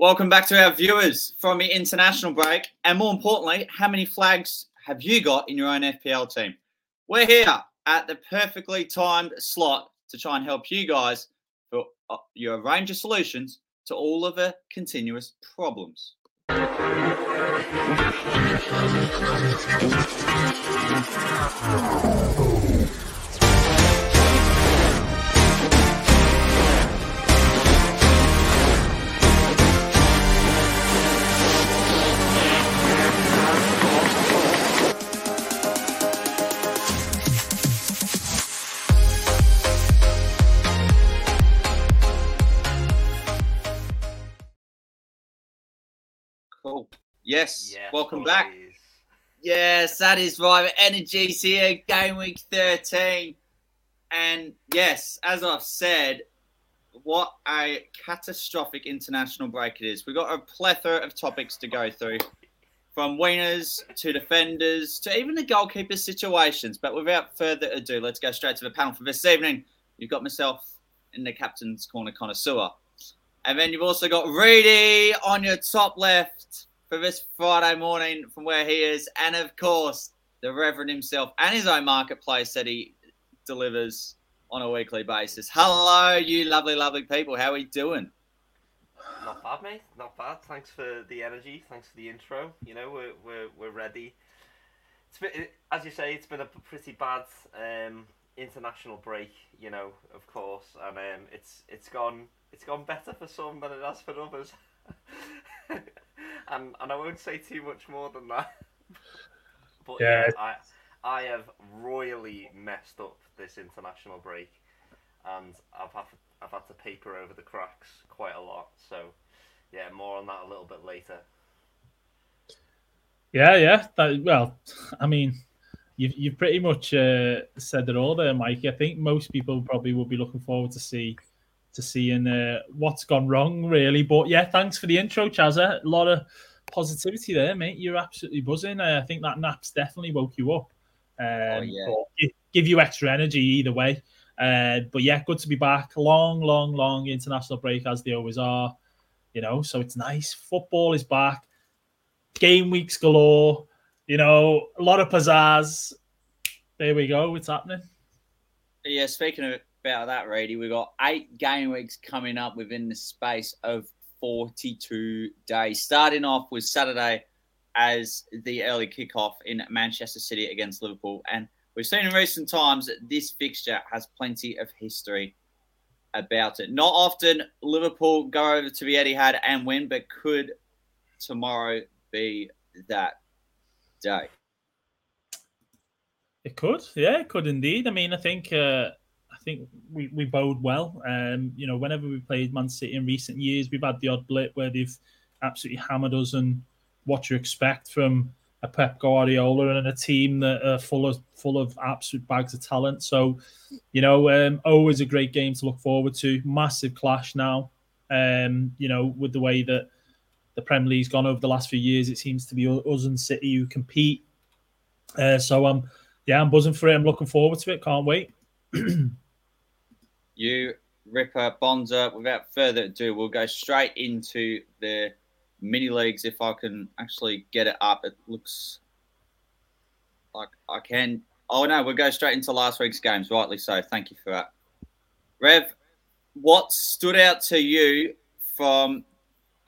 Welcome back to our viewers from the international break. And more importantly, how many flags have you got in your own FPL team? We're here at the perfectly timed slot to try and help you guys for uh, your range of solutions to all of the continuous problems. Yes. Yes, Welcome back. boys. Yes, that is right. Energy's here, game week 13. And yes, as I've said, what a catastrophic international break it is. We've got a plethora of topics to go through from winners to defenders to even the goalkeeper situations. But without further ado, let's go straight to the panel for this evening. You've got myself in the captain's corner connoisseur. And then you've also got Reedy on your top left for this Friday morning from where he is. And of course, the Reverend himself and his own marketplace that he delivers on a weekly basis. Hello, you lovely, lovely people. How are we doing? Not bad, mate. Not bad. Thanks for the energy. Thanks for the intro. You know, we're we're, we're ready. It's been, as you say, it's been a pretty bad um, international break. You know, of course, and um, it's it's gone it's gone better for some than it has for others. and and I won't say too much more than that. but Yeah. yeah, I I have royally messed up this international break, and I've had to, I've had to paper over the cracks quite a lot. So yeah, more on that a little bit later. Yeah, yeah. That, well, I mean, you've you've pretty much uh, said it all there, Mike. I think most people probably will be looking forward to see to seeing uh, what's gone wrong, really. But yeah, thanks for the intro, Chazza. A lot of positivity there, mate. You're absolutely buzzing. Uh, I think that nap's definitely woke you up. Um, yeah. but give you extra energy either way. Uh, but yeah, good to be back. Long, long, long international break as they always are. You know, so it's nice. Football is back. Game weeks galore. You know, a lot of pizzazz. There we go. It's happening. Yeah, speaking of, about that, Reedy, we've got eight game weeks coming up within the space of 42 days. Starting off with Saturday as the early kickoff in Manchester City against Liverpool. And we've seen in recent times that this fixture has plenty of history about it. Not often Liverpool go over to the Etihad and win, but could tomorrow be that day? It could, yeah, it could indeed. I mean, I think uh, think we, we bode well. Um, you know, whenever we played Man City in recent years, we've had the odd blip where they've absolutely hammered us, and what you expect from a Pep Guardiola and a team that are full of full of absolute bags of talent. So, you know, um, always a great game to look forward to. Massive clash now. Um, you know, with the way that the Premier League's gone over the last few years, it seems to be us and City who compete. Uh, so I'm, yeah, I'm buzzing for it. I'm looking forward to it. Can't wait. you, Ripper, Bonza. Without further ado, we'll go straight into the mini leagues. If I can actually get it up, it looks like I can. Oh no, we'll go straight into last week's games. Rightly so. Thank you for that, Rev. What stood out to you from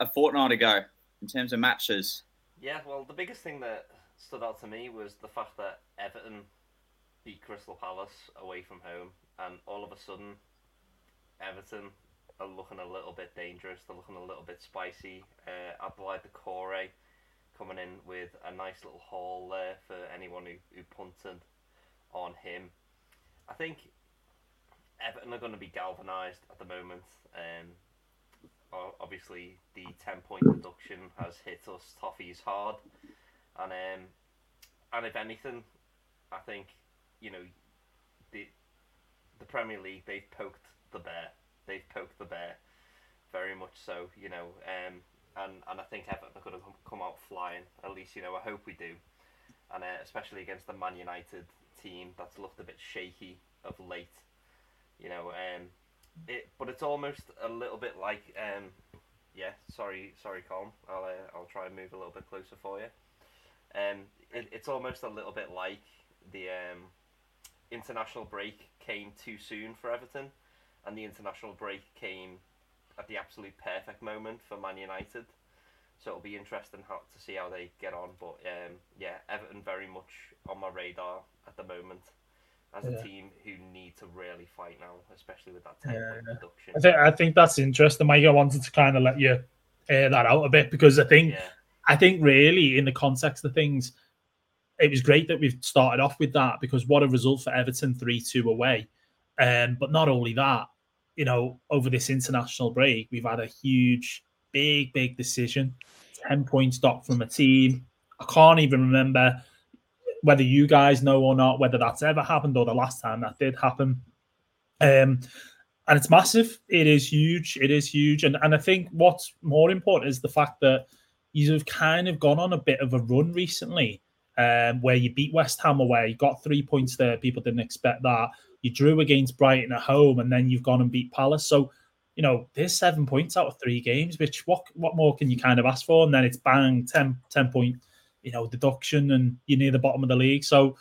a fortnight ago in terms of matches? Yeah, well, the biggest thing that stood out to me was the fact that Everton beat Crystal Palace away from home, and all of a sudden, Everton are looking a little bit dangerous. They're looking a little bit spicy. Uh, Abdoulaye Doucouré coming in with a nice little haul there for anyone who, who punted on him. I think Everton are going to be galvanised at the moment. Um, obviously, the 10 point deduction has hit us toffees hard. And um, and if anything, I think, you know, the the Premier League, they've poked the bear. They've poked the bear very much so, you know. Um, and, and I think Everton going to come out flying. At least, you know, I hope we do. And uh, especially against the Man United team that's looked a bit shaky of late. You know, um, it, but it's almost a little bit like um, yeah, sorry, sorry, Colin. I'll uh, I'll try and move a little bit closer for you. Um, it, it's almost a little bit like the um, international break came too soon for Everton, and the international break came at the absolute perfect moment for Man United. So it'll be interesting how to see how they get on. But um, yeah, Everton very much on my radar at the moment as yeah. a team who need to really fight now, especially with that ten yeah. point reduction. I think I think that's interesting, Mike. I wanted to kind of let you air that out a bit because I think yeah. I think really in the context of things, it was great that we've started off with that because what a result for Everton three two away. Um, but not only that, you know, over this international break, we've had a huge, big, big decision. 10 points docked from a team. I can't even remember whether you guys know or not whether that's ever happened or the last time that did happen. Um, and it's massive. It is huge. It is huge. And and I think what's more important is the fact that you've kind of gone on a bit of a run recently, um, where you beat West Ham away, you got three points there. People didn't expect that. You drew against Brighton at home, and then you've gone and beat Palace. So, you know, there's seven points out of three games. Which what what more can you kind of ask for? And then it's bang 10, 10 point you know deduction and you're near the bottom of the league. So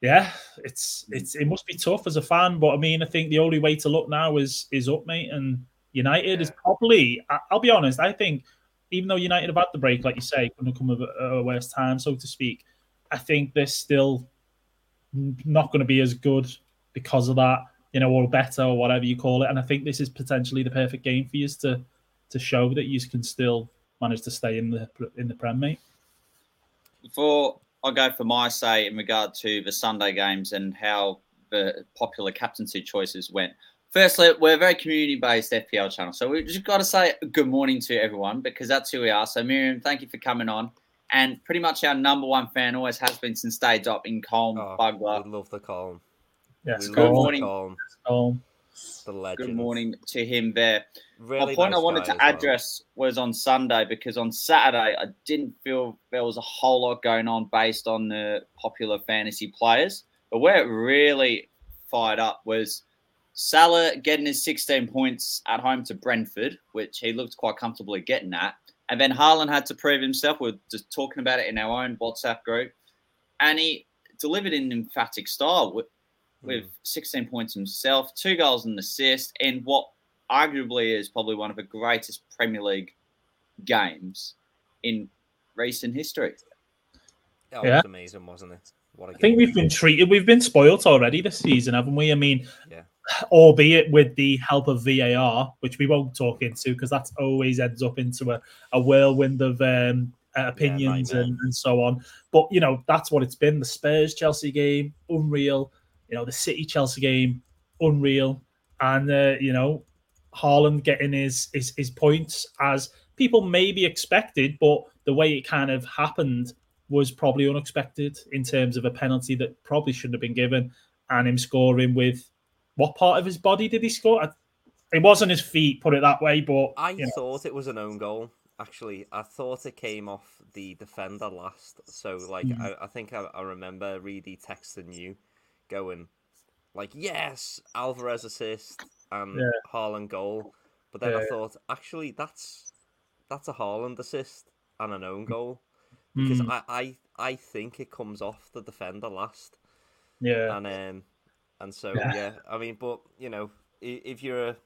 yeah, it's it's it must be tough as a fan, but I mean, I think the only way to look now is is up, mate. And United yeah. is probably, I'll be honest, I think even though United have had the break, like you say, going to come at uh, a worse time, so to speak, I think they're still not going to be as good because of that, you know, or better or whatever you call it. And I think this is potentially the perfect game for you to to show that you can still manage to stay in the in the Prem, mate before I go for my say in regard to the Sunday games and how the popular captaincy choices went. Firstly, we're a very community based FPL channel. So we've just got to say good morning to everyone because that's who we are. So, Miriam, thank you for coming on. And pretty much our number one fan always has been since day dot in Colm oh, Bugler. We love the Colm. Yes, good morning. Colm. The legend. Good morning to him there. Really the point nice I wanted to address well. was on Sunday because on Saturday I didn't feel there was a whole lot going on based on the popular fantasy players. But where it really fired up was Salah getting his 16 points at home to Brentford, which he looked quite comfortably getting at. And then Haaland had to prove himself. We are just talking about it in our own WhatsApp group. And he delivered in emphatic style with mm. 16 points himself, two goals and an assist, and what arguably is probably one of the greatest Premier League games in recent history. That yeah. was amazing, wasn't it? What I think we've been treated, we've been spoilt already this season, haven't we? I mean, yeah. albeit with the help of VAR, which we won't talk into because that always ends up into a, a whirlwind of um, opinions yeah, and, and so on. But, you know, that's what it's been. The Spurs Chelsea game, unreal. You know, the City Chelsea game, unreal. And, uh, you know, Haaland getting his, his, his points as people maybe expected, but the way it kind of happened was probably unexpected in terms of a penalty that probably shouldn't have been given, and him scoring with what part of his body did he score? It wasn't his feet, put it that way. But I you know. thought it was an own goal. Actually, I thought it came off the defender last. So, like, mm-hmm. I, I, think I, I remember Reedy texting you going like, yes, Alvarez assist and yeah. Haaland goal. But then yeah. I thought, actually, that's that's a Haaland assist and an own goal because mm. I, I I think it comes off the defender last. Yeah. And um, and so yeah. yeah, I mean, but you know, if you're a,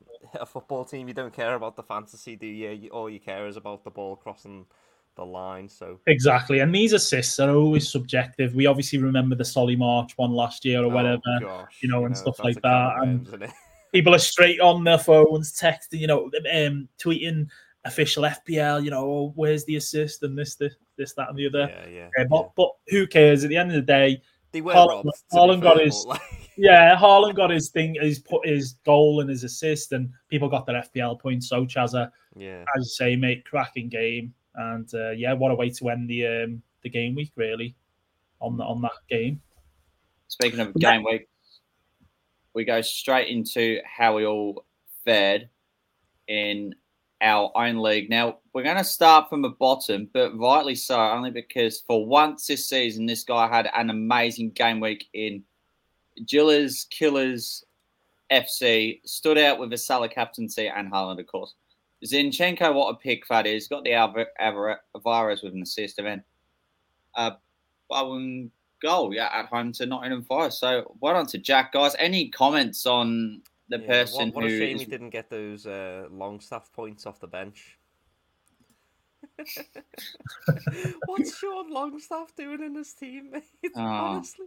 a football team, you don't care about the fantasy, do you? All you care is about the ball crossing the line. So exactly, and these assists are always subjective. We obviously remember the Solly March one last year or oh, whatever, gosh, you know, and stuff like that. And people are straight on their phones, texting, you know, um, tweeting official FPL. You know, oh, where's the assist and this, this, this, that, and the other. Yeah, yeah, uh, but, yeah. but who cares? At the end of the day, they were Haaland, robbed, Haaland got his. Like... yeah, Haaland got his thing, his put his goal and his assist, and people got their FPL points. So Chazza, yeah, as you say, mate, cracking game. And uh, yeah, what a way to end the um, the game week really on the, on that game. Speaking of game week, we go straight into how we all fared in our own league. Now we're going to start from the bottom, but rightly so, only because for once this season, this guy had an amazing game week in Gillas Killers FC. Stood out with the Salah captaincy and Haaland, of course. Zinchenko, what a pick that is. Got the Alvar- Alvar- Alvarez with an assist, and then uh, Bowen goal, yeah, at home to Nottingham Forest. So well done to Jack, guys. Any comments on the Yeah, person what, what who a shame is- he didn't get those uh, Longstaff points off the bench. What's Sean Longstaff doing in his team, mate? Ah. Honestly,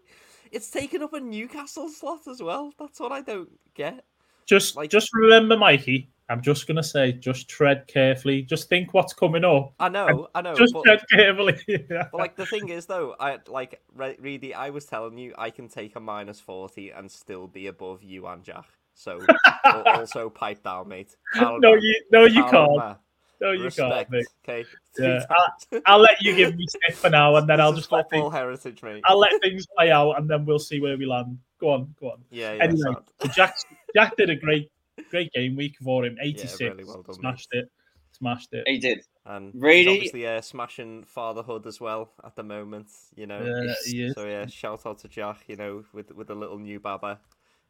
it's taken up a Newcastle slot as well. That's what I don't get. Just Like- just remember, Mikey. I'm just gonna say, just tread carefully. Just think what's coming up. I know, I know, just but, tread carefully. but like the thing is though, I like Re- Reedy. I was telling you, I can take a minus forty and still be above you and Jack. So also pipe down, mate. No, you no, you can't. No, you Respect, can't. Mate. okay. Yeah, Three I'll let you give me stick for now, and then I'll just let things, heritage, mate. I'll let things play out, and then we'll see where we land. Go on, go on. Yeah, yeah. Anyway, Jack Jack did a great great game week for him. 86, really well done, mate. smashed it, smashed it. he did. And Really? he's obviously uh, smashing fatherhood as well at the moment, you know. Yeah, he is. So yeah, shout out to Jack, you know, with with the little new Baba,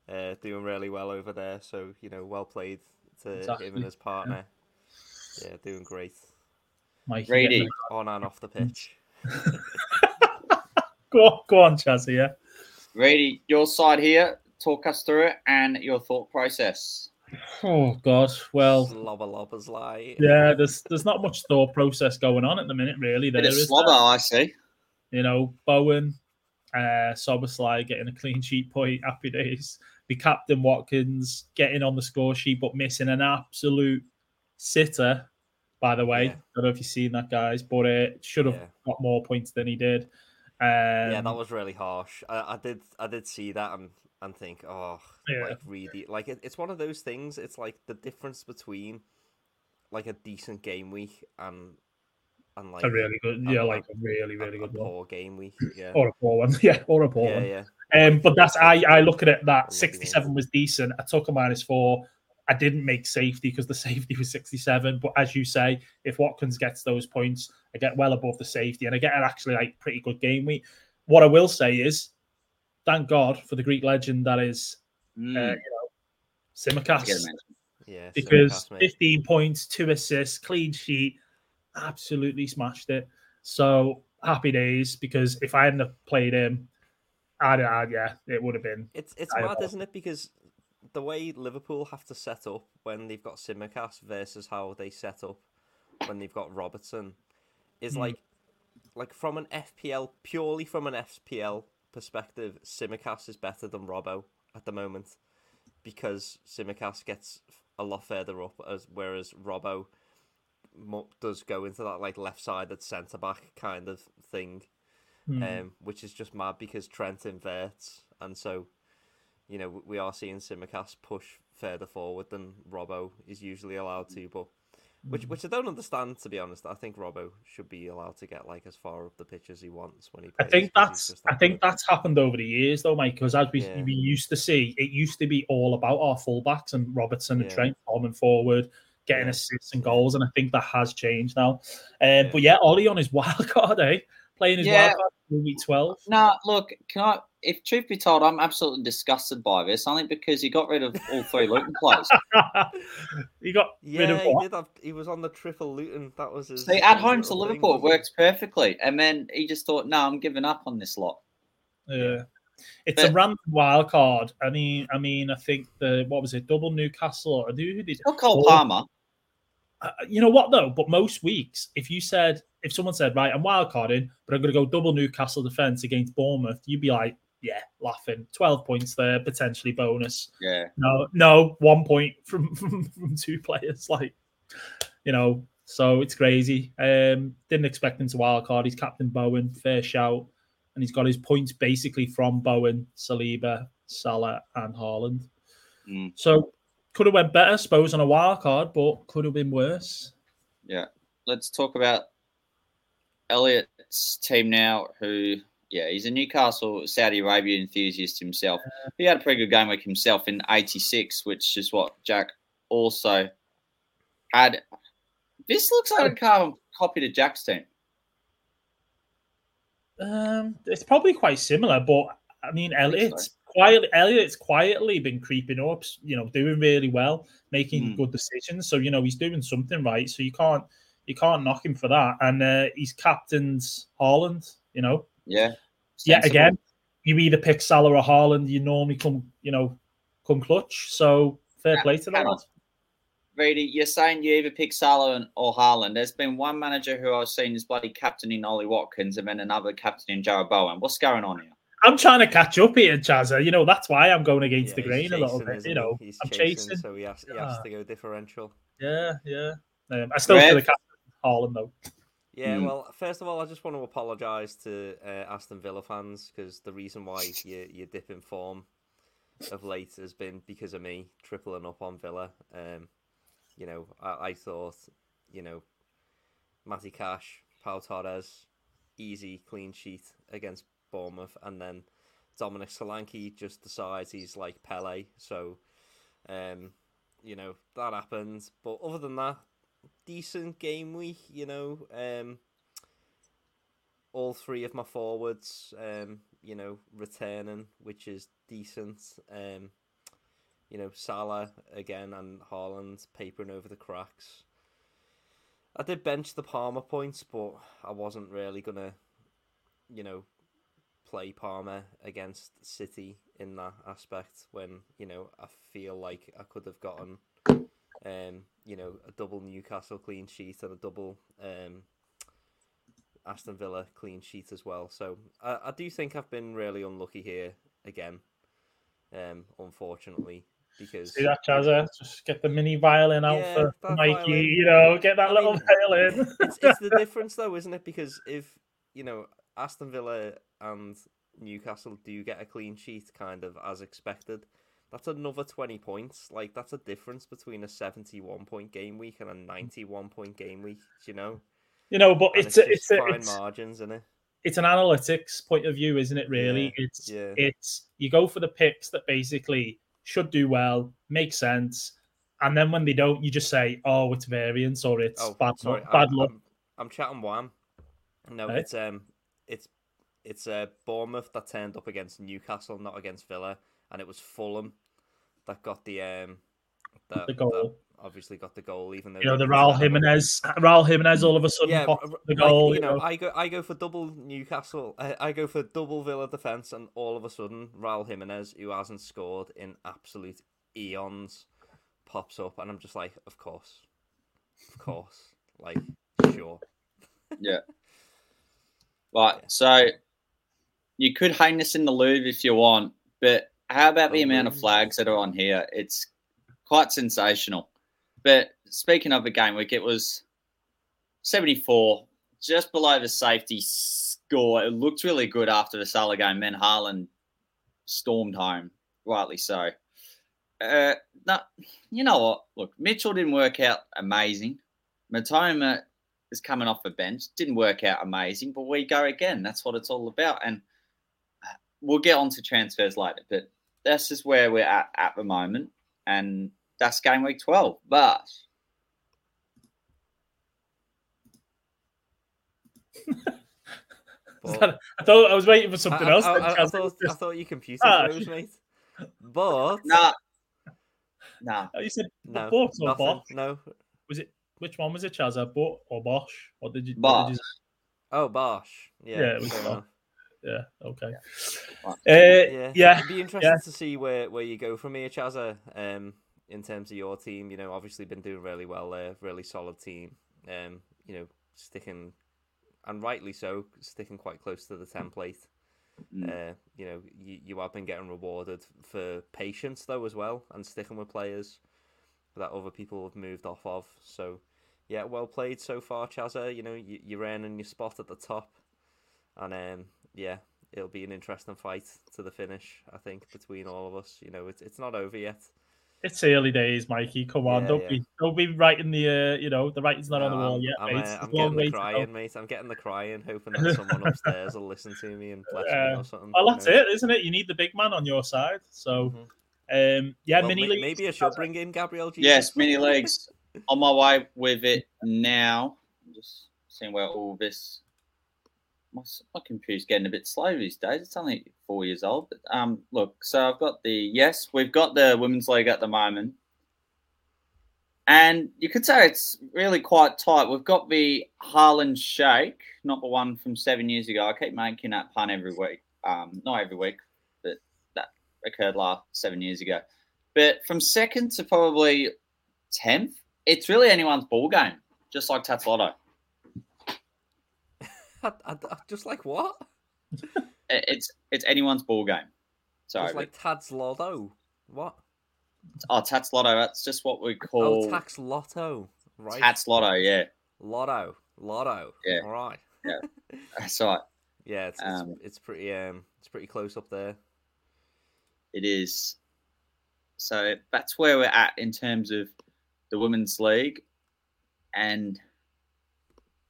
uh, doing really well over there. So you know, well played to him Exactly, and his partner. Yeah, doing great Mikey, Brady. on and off the pitch. Go on, go on, Chazzy. Yeah. Reedy, your side here. Talk us through it and your thought process. Oh God. Well, Slobber lobbers lie. yeah. There's there's not much thought process going on at the minute, really. There Bit of is slobber, I see. you know, Bowen, uh, Szoboszlai getting a clean sheet point, happy days. Be Captain Watkins getting on the score sheet, but missing an absolute sitter, by the way. Yeah. I don't know if you've seen that, guys, but uh, should have Yeah. got more points than he did. Um, yeah, that was really harsh. I, I did I did see that and and think, oh, Yeah. like really, like it, it's one of those things. It's like the difference between like a decent game week and and like a really good, yeah, like, like a really, really a good one. poor game week. Yeah, Or a poor one, yeah, or a poor yeah, one. yeah. Um, but that's I I look at it that 67 was decent. I took a minus four. I didn't make safety because the safety was 67. But as you say, if Watkins gets those points, I get well above the safety and I get an actually like pretty good game week. What I will say is, thank God for the Greek legend that is Mm, uh, you know Tsimikas get a mention. yeah because Tsimikas, 15 points, two assists, clean sheet, absolutely smashed it. So happy days because if I hadn't have played him, I'd, I'd yeah, it would have been It's it's I mad, know. isn't it? Because the way Liverpool have to set up when they've got Tsimikas versus how they set up when they've got Robertson is Hmm. like like from an FPL purely from an FPL perspective, Tsimikas is better than Robbo at the moment because Tsimikas gets a lot further up as whereas Robbo does go into that like left-sided centre back kind of thing Hmm. um, which is just mad because Trent inverts, and so you know we are seeing Tsimikas push further forward than Robbo is usually allowed to, but which which I don't understand to be honest. I think Robbo should be allowed to get like as far up the pitch as he wants when he. I Plays, think 'cause he's that's I think good. that's happened over the years though, Mike. Because as we Yeah. we used to see, it used to be all about our fullbacks and Robertson and Yeah. Trent bombing forward, getting Yeah. assists and goals, and I think that has changed now. Um. But yeah, Ollie on his wild card, eh? Playing his Yeah. wild card week twelve. No, look, can I? If truth be told, I'm absolutely disgusted by this. Only because he got rid of all three Luton players. he got rid Yeah, of he did. Have, he was on the triple Luton. That was his. See, at home to little thing, Liverpool, it wasn't works perfectly, and then he just thought, "No, I'm giving up on this lot." Yeah. It's a But- random wild card. I mean, I mean, I think the what was it? Double Newcastle or who who did Not Cole Oh. Palmer. uh, you know what though? But most weeks, if you said, if someone said, right, I'm wildcarding, but I'm going to go double Newcastle defense against Bournemouth, you'd be like, yeah, laughing. Twelve points there, potentially bonus. Yeah, No, no, one point from from, from two players. Like, you know, so it's crazy. Um, didn't expect him to wildcard. He's captain Bowen, fair shout, and he's got his points basically from Bowen, Saliba, Salah, and Haaland. Mm. So could have went better, I suppose, on a wild card, but could have been worse. yeah. Let's talk about Elliot's team now. Who, yeah, he's a Newcastle Saudi Arabia enthusiast himself. He had a pretty good game week himself in '86, which is what Jack also had. This looks like a carbon copy to Jack's team. Um, it's probably quite similar, but I mean, Elliot's quietly Elliott's quietly been creeping up, you know, doing really well, making Mm. good decisions. So you know he's doing something right. So you can't you can't knock him for that. And uh, he's captain's Haaland. You know, Yeah. yeah. Again, you either pick Salah or Haaland. You normally come, you know, come clutch. So fair play to that. hang on. lad. Reedy, you're saying you either pick Salah or Haaland. There's been one manager who I've seen is bloody captaining Ollie Watkins and then another captaining Jarrod Bowen. What's going on here? I'm trying to catch up here, Chazza. You know that's why I'm going against Yeah, the he's grain a little bit. You know, he's I'm chasing, chasing. so he has, he has Ah. to go differential. Yeah, yeah. Um, I still Rev? feel the captain Haaland though. Yeah, Mm. well, first of all, I just want to apologise to uh, Aston Villa fans because the reason why you you dip in form of late has been because of me tripling up on Villa. Um, you know, I, I thought, you know, Matty Cash, Pau Torres, easy clean sheet against Bournemouth, and then Dominic Solanke just decides he's like Pele. So, um, you know, that happened. But other than that, decent game week, you know. Um, all three of my forwards, um, you know, returning, which is decent. Um, you know, Salah again and Haaland papering over the cracks. I did bench the Palmer points, but I wasn't really gonna, you know, play Palmer against City in that aspect when you know I feel like I could have gotten um, you know, a double Newcastle clean sheet and a double um, Aston Villa clean sheet as well. So I, I do think I've been really unlucky here again, um, unfortunately, because See that, Chazza? Just get the mini violin out Yeah, for Mikey. violin. You know, get that I little mean, violin. it's, it's the difference though, isn't it? Because if you know Aston Villa and Newcastle do get a clean sheet, kind of as expected, that's another twenty points. Like that's a difference between a seventy-one point game week and a ninety-one point game week. You know? you know, but And it's a, it's a, fine it's, margins, isn't it? it's an analytics point of view, isn't it? Really, Yeah, it's yeah. it's you go for the picks that basically should do well, make sense, and then when they don't, you just say, "Oh, it's variance or it's Oh, bad sorry, luck." Bad I'm, luck. I'm, I'm chatting Wham. No, Eh? it's um, it's it's uh, Bournemouth that turned up against Newcastle, not against Villa, and it was Fulham that got the um, that, The goal. that obviously got the goal, even though You know, the Raul score the goal. Jimenez, Raul Jimenez, all of a sudden Yeah, popped r- the like, goal. you know, I go I go for double Newcastle. I, I go for double Villa defense, and all of a sudden, Raul Jimenez, who hasn't scored in absolute eons, pops up, and I'm just like, of course, of course, like sure. Yeah. Right. So you could hang this in the Louvre if you want, but how about the The amount of flags that are on here? It's quite sensational. But speaking of the game week, it was 74, just below the safety score. It looked really good after the Salah game. Then Haaland stormed home, rightly so. Uh, no, you know what? Look, Mitchell didn't work out amazing. Mitoma is coming off the bench. Didn't work out amazing, but we go again. That's what it's all about. And uh, we'll get on to transfers later, but that's just where we're at at the moment. And that's game week 12. But But I thought I was waiting for something I, else. I, then, I, I Chaz. thought, I thought your computer Ah, froze, mate. But nah, nah, Oh, you said no, Bosch or nothing. Bosch? No. was it which one was it, Chazza? Bo or Bosch? What did you? What Bosch. did you Oh, Bosch. Yeah, Yeah, it was fair Bosch. Yeah. Okay. Right. Uh, Yeah, yeah. It'd be interesting to see where, where you go from here, Chazza. Um, in terms of your team, you know, obviously been doing really well there, really solid team. Um, you know, sticking, and rightly so, sticking quite close to the template. Mm. Uh, you know, you, you have been getting rewarded for patience though as well, and sticking with players that other people have moved off of. So, yeah, well played so far, Chazza. You know, you, you're earning your spot at the top, and um, yeah, it'll be an interesting fight to the finish. I think between all of us. You know, it's it's not over yet. It's early days, Mikey. Come on, Yeah, don't yeah. be don't be writing the uh, you know the writing's not on the wall I'm, yet, I'm, mate. uh, I'm getting the to go. crying, mate. I'm getting the crying, hoping that someone upstairs will listen to me and bless me or something. Well, you that's know. it, isn't it? You need the big man on your side. So, Mhm. um, yeah, Well, mini may- leagues. maybe I should bring in Gabriel Jesus. Yes, mini leagues. On my way with it now. I'm just seeing where all this my, my computer's getting a bit slow these days. It's only four years old. But um, look, so I've got the yes, we've got the women's league at the moment, and you could say it's really quite tight. We've got the Harlan Shake, not the one from seven years ago. I keep making that pun every week. Um, not every week, but that occurred last seven years ago. But from second to probably tenth, it's really anyone's ball game, just like Tats Lotto. I, I, just like what? it's it's anyone's ball game. Sorry, just like Tad's Lotto. What? Oh, Tats Lotto. That's just what we call. Oh, Tax Lotto. Right. Tats Lotto. Yeah. Lotto. Lotto. Yeah. All right. Yeah. That's right. Yeah, it's, Um, it's it's pretty um it's pretty close up there. It is. So that's where we're at in terms of the women's league, and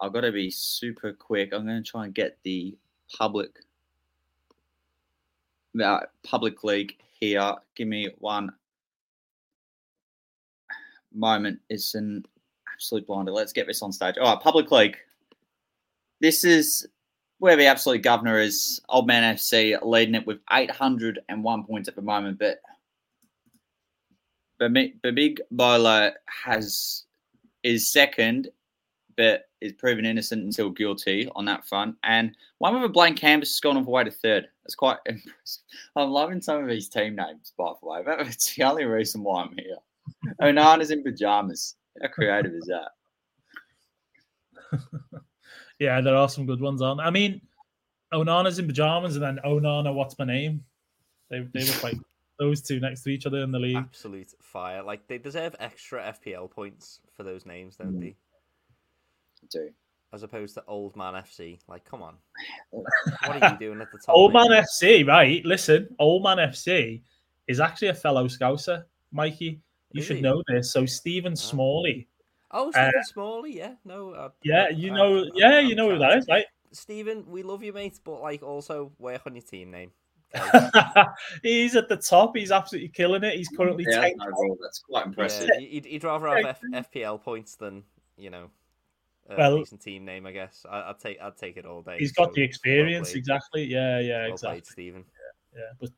I've got to be super quick. I'm going to try and get the public, the public league here. Give me one moment. It's an absolute blinder. Let's get this on stage. All right, public league. This is where the absolute governor is. Old Man FC leading it with 801 points at the moment, but the big bowler has is second, but is proven innocent until guilty on that front. And one with a blank canvas has gone all the way to third. That's quite impressive. I'm loving some of these team names, by the way. That's the only reason why I'm here. Onana's in pajamas. How creative is that? Yeah, there are some good ones on. I mean, Onana's in pajamas, and then Onana, what's my name? They they look like those two next to each other in the league. Absolute fire. Like they deserve extra FPL points for those names, don't Mm. they? Do As opposed to Old Man FC. Like, come on. What are you doing at the top? Old mate? Man FC, right? Listen, Old Man FC is actually a fellow Scouser, Mikey. You Is should he? know this. So Stephen ah. Smalley. Oh, Stephen uh, Smalley, yeah. No, uh, I, Yeah, you I- know. I'm- Yeah, I'm you know who that is, right? Stephen, we love you, mate, but like also work on your team name. he's at the top. He's absolutely killing it. He's currently yeah, 10th. that's quite impressive. Yeah, you'd, you'd rather have F- FPL points than you know a Well- decent team name, I guess. I, I'd take I'd take it all day. He's got so the experience, played. exactly. Yeah, yeah, Well exactly. played, Stephen. Yeah, but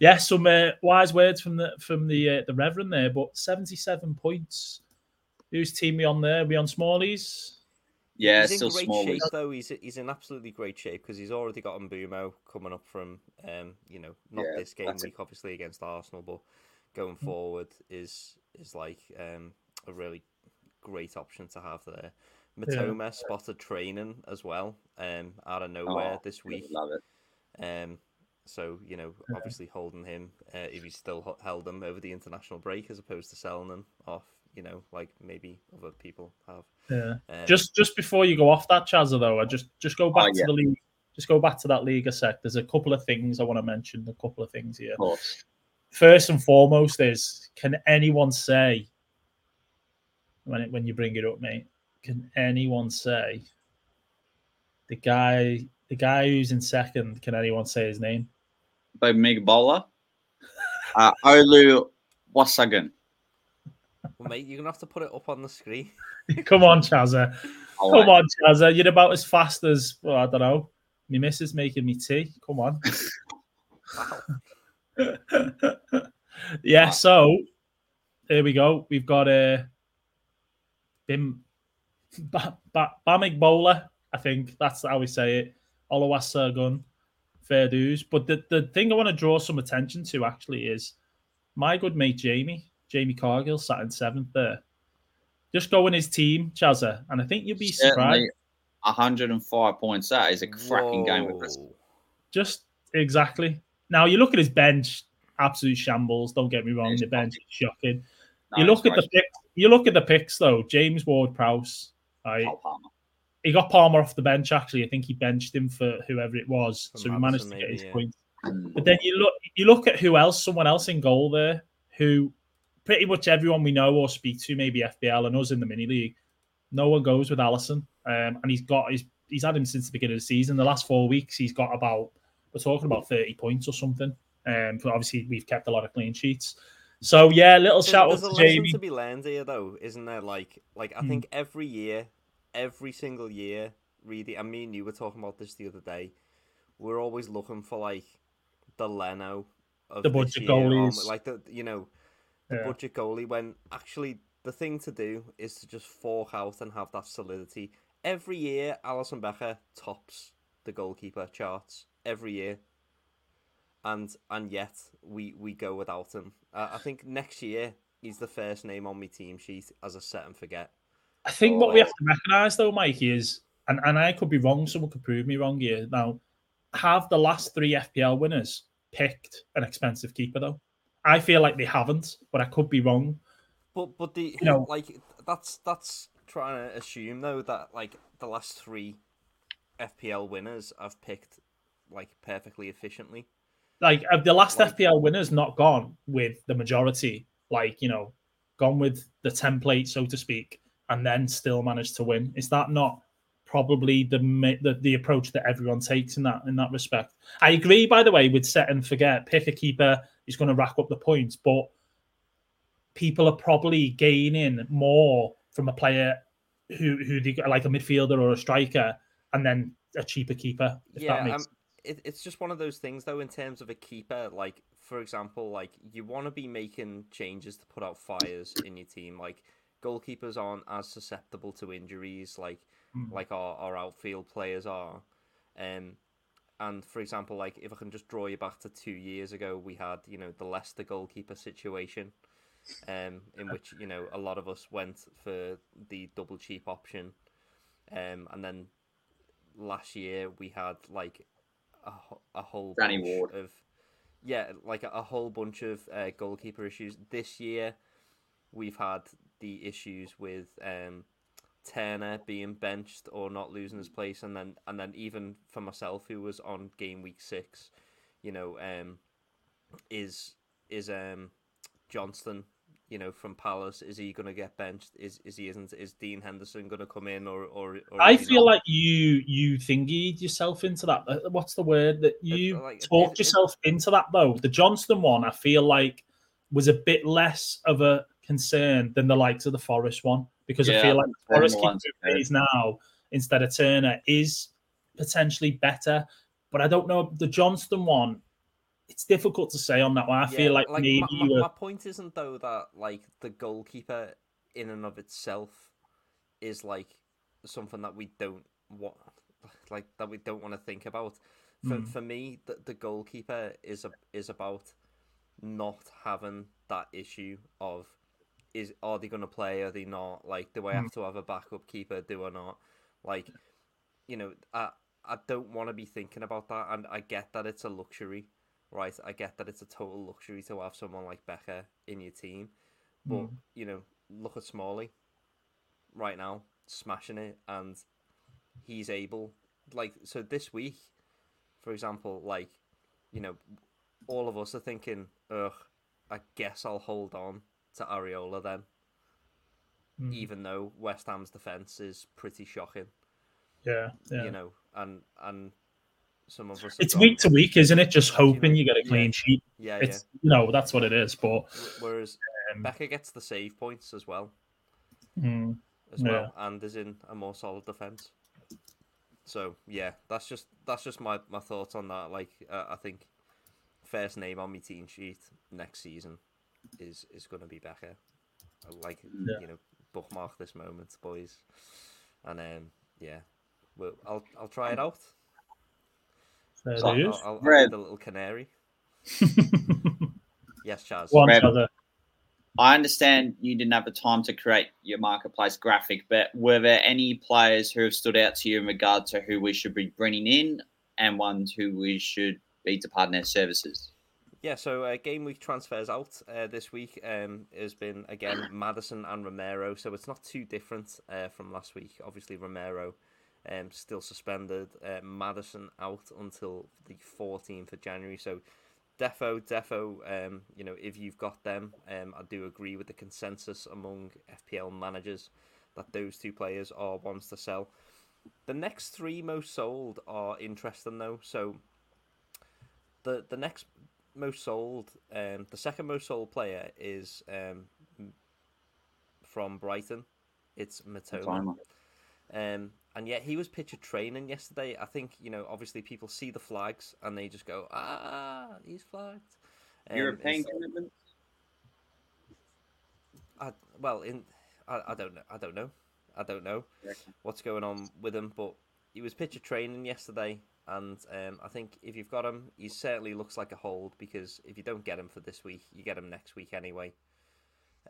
yeah, some uh, wise words from the from the uh, the Reverend there. But seventy-seven points. Whose team we on there? We on Smallies? Yeah, he's still in great small. shape though. He's he's in absolutely great shape because he's already got Mbeumo coming up from um you know not Yeah, this game that's it. week obviously against Arsenal, but going forward is is like um a really great option to have there. Mitoma spotted training as well um out of nowhere Oh, this week. Love it. Um, so you know, obviously holding him uh, if he still held him over the international break as opposed to selling them off, you know, like maybe other people have. Yeah. Um, Just just before you go off that, Chazza, though, I just just go back Oh, yeah. to the league. Just go back to that league a sec. There's a couple of things I want to mention. A couple of things here. Of course. First and foremost is can anyone say when it, when you bring it up, mate? Can anyone say the guy the guy who's in second? Can anyone say his name? By Mig Bowler. Uh, Olu Wasagan. well, mate, you're gonna have to put it up on the screen. Come on, Chazza. All Come on, Chazza. You're about as fast as well, I don't know. My missus making me tea. Come on. Wow. yeah, so here we go. We've got a Bim ba, ba, Bamig Bowler. I think that's how we say it. Oluwasegun, fair dues. But the, the thing I want to draw some attention to actually is my good mate Jamie, Jamie Cargill, sat in seventh there. Just go in his team, Chazza, and I think you'll be surprised. 105 points. That is a cracking game. With this. Whoa. Just exactly. Now you look at his bench, absolute shambles. Don't get me wrong, the bench is shocking. No, you look it's at the pick, you look at the picks though. James Ward Prowse, right? Cole Palmer. He got Palmer off the bench. Actually, I think he benched him for whoever it was, For so he managed to Maddison, get his maybe, yeah. points. Mm. But then you look, you look at who else, someone else in goal there, who pretty much everyone we know or speak to, maybe FPL and us in the mini league. No one goes with Alisson, um, and he's got his, he's had him since the beginning of the season. The last four weeks, he's got about we're talking about thirty points or something. Um, but obviously we've kept a lot of clean sheets. So yeah, little There's, shout out there's a to lesson Jamie. to be learned here, though, isn't there? Like, like I Hmm. think every year, every single year, really. I mean, you were talking about this the other day. We're always looking for like the Leno of The budget year, goalies. like the you know the Yeah. budget goalie. When actually the thing to do is to just fork out and have that solidity. Every year, Alisson Becker tops the goalkeeper charts every year, and and yet we we go without him. Uh, I think next year he's the first name on my team sheet as a set and forget. I think what we Oh. have to recognise though, Mikey, is and, and I could be wrong, someone could prove me wrong here. Now, have the last three FPL winners picked an expensive keeper though? I feel like they haven't, but I could be wrong. But but the You know- like that's that's trying to assume though that like the last three FPL winners have picked like perfectly efficiently. Like the last FPL winners not gone with the majority, like you know, gone with the template, so to speak, and then still managed to win. Is that not probably the the, the approach that everyone takes in that in that respect? I agree, by the way, with set and forget. Pick a keeper is going to rack up the points, but people are probably gaining more from a player who who they like a midfielder or a striker, and then a cheaper keeper. If that yeah, makes um, it, it's just one of those things though. In terms of a keeper, like for example, like you want to be making changes to put out fires in your team. Like goalkeepers aren't as susceptible to injuries, like Mm. like our, our outfield players are. Um, and for example, like if I can just draw you back to two years ago, we had you know the Leicester goalkeeper situation, um, in which you know a lot of us went for the double cheap option, um, and then last year we had like a, a whole Danny bunch Ward. of yeah, like a, a whole bunch of uh, goalkeeper issues. This year, we've had the issues with um, Turner being benched or not losing his place, and then and then even for myself, who was on game week six, you know, um, is is um Johnstone, you know, from Palace, is he going to get benched? Is is he isn't? Is Dean Henderson going to come in or or? or I feel not? like you you thingied yourself into that. Uh, What's the word that you like, talked it- yourself into that though? The Johnstone one, I feel like was a bit less of a concern than the likes of the Forest one because I feel like the Forest the keeper ones who that- plays now instead of Turner is potentially better, but I don't know the Johnstone one. It's difficult to say on that one. I Yeah, feel like, maybe my, my, my point isn't though that like the goalkeeper in and of itself is like something that we don't want like that we don't want to think about. For Mm. for me, the, the goalkeeper is a, is about not having that issue of is are they going to play? Are they not? Like, do I have to have a backup keeper? Do I not? Like, you know, I I don't want to be thinking about that, and I get that it's a luxury, right? I get that it's a total luxury to have someone like Becker in your team, but Mm. you know, look at Smalley right now, smashing it, and he's able, like, so this week, for example, like, you know, all of us are thinking, ugh, I guess I'll hold on to Areola then, Mm. even though West Ham's defense is pretty shocking, yeah, yeah. you know, and and some of us. have week to week, isn't it? Just hoping you get a yeah. clean sheet. Yeah, It's you know that's what it is. But Whereas um, Becker gets the save points as well, mm, as Yeah. well, and is in a more solid defense. So yeah, that's just that's just my, my thoughts on that. Like uh, I think first name on my team sheet next season is is going to be Becker. I Like Yeah. you know, bookmark this moment, boys, and um yeah, well I'll I'll try it out. There So, it I'll, is. I'll, I'll Red. the little canary. Yes, Charles. One Red. other. I understand you didn't have the time to create your marketplace graphic, but were there any players who have stood out to you in regard to who we should be bringing in and ones who we should be departing their services? Yeah, so uh, game week transfers out uh, this week um, has been again Maddison and Romero, so it's not too different uh, from last week. Obviously, Romero um, still suspended, uh, Maddison out until the 14th of January. So, defo, defo, um, you know, if you've got them, um, I do agree with the consensus among FPL managers that those two players are ones to sell. The next three most sold are interesting though. So, the the next most sold, um, the second most sold player is um, from Brighton. It's Mitoma. Mitoma. Um, and yet he was pictured training yesterday. I think you know, obviously people see the flags and they just go, ah, he's flagged. Um, European it's- commitment. I, well, in I, I don't know. I don't know. I don't know what's going on with him, but he was picture training yesterday, and um, I think if you've got him, he certainly looks like a hold because if you don't get him for this week, you get him next week anyway,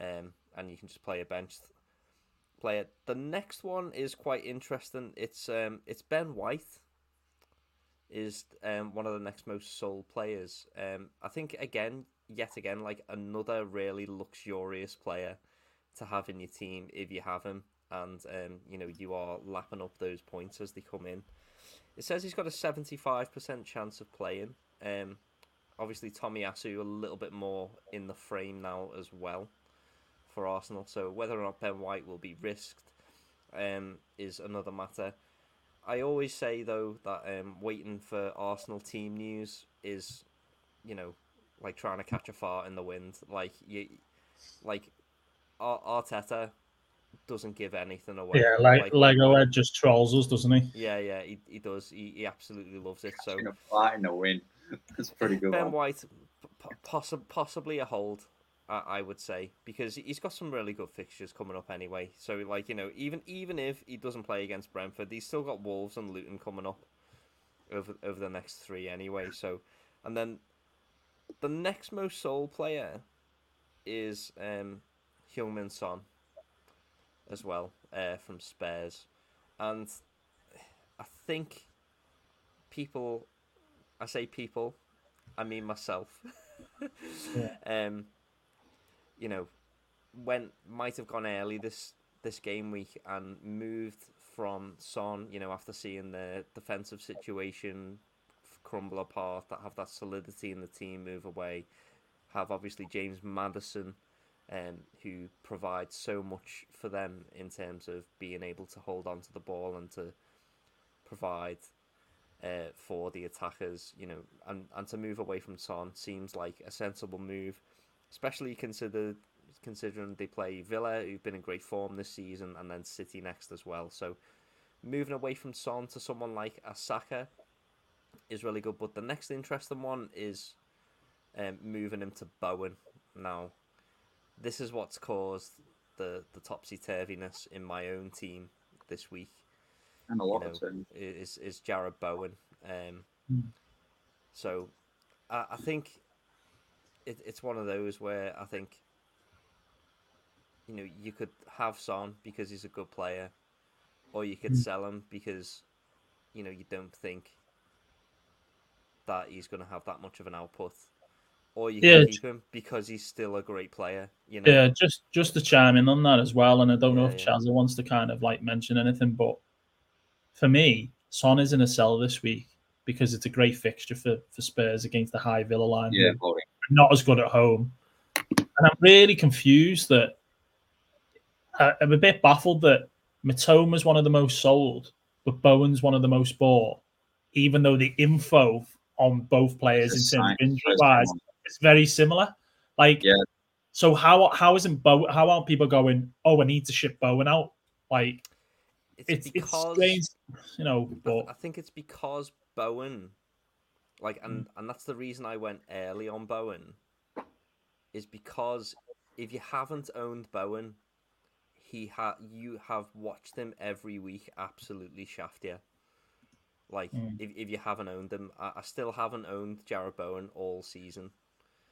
um, and you can just play a bench player. The next one is quite interesting. It's um, it's Ben White. Is um, one of the next most sold players. Um, I think again, yet again, like another really luxurious player to have in your team if you have him, and um, you know you are lapping up those points as they come in. It says he's got a seventy-five percent chance of playing. Um, obviously, Tomiyasu a little bit more in the frame now as well for Arsenal. So whether or not Ben White will be risked um, is another matter. I always say though that um, waiting for Arsenal team news is, you know, like trying to catch a fart in the wind. Like you, like Arteta doesn't give anything away. Yeah, like Lego Ed just trolls us, doesn't he? Yeah, yeah, he, he does. He, he absolutely loves it. So In a fight in a win. That's pretty good. Ben one. White, p- possi- possibly a hold, I, I would say, because he's got some really good fixtures coming up anyway. So, like you know, even even if he doesn't play against Brentford, he's still got Wolves and Luton coming up over over the next three anyway. So, and then the next most sold player is um, Heung-min Son as well uh, from Spurs, and I think people, I say people, I mean myself. Um, you know, went might have gone early this this game week and moved from Son. You know, after seeing the defensive situation crumble apart, that have that solidity in the team move away. Have obviously James Maddison, um, who provides so much for them in terms of being able to hold on to the ball and to provide uh, for the attackers, you know, and, and to move away from Son seems like a sensible move, especially considered considering they play Villa, who've been in great form this season, and then City next as well. So moving away from Son to someone like Asaka is really good. But the next interesting one is um, moving him to Bowen. Now, this is what's caused the the topsy turviness in my own team this week And a you lot know, of them. is is Jarrod Bowen. Um, Mm. so I, I think it, it's one of those where I think you know you could have Son because he's a good player, or you could Mm. sell him because you know you don't think that he's going to have that much of an output, or you Yeah, can keep him because he's still a great player. You know, Yeah, just just to chime in on that as well, and I don't know if yeah. Chazza wants to kind of like mention anything, but for me, Son is in a sell this week because it's a great fixture for, for Spurs against the high Villa line. Yeah, are boy. Not as good at home, and I'm really confused that I- I'm a bit baffled that Mitoma's one of the most sold, but Bowen's one of the most bought, even though the info on both players It's in terms of injury wise it's very similar. Like, Yeah. So how how isn't Bow? How aren't people going? Oh, I need to ship Bowen out. Like it's, it's it's strange, you know. But I think it's because Bowen, like, Mm. and and that's the reason I went early on Bowen, is because if you haven't owned Bowen, he ha you have watched him every week absolutely shaft you. Like Mm. if if you haven't owned him, I, I still haven't owned Jarrod Bowen all season.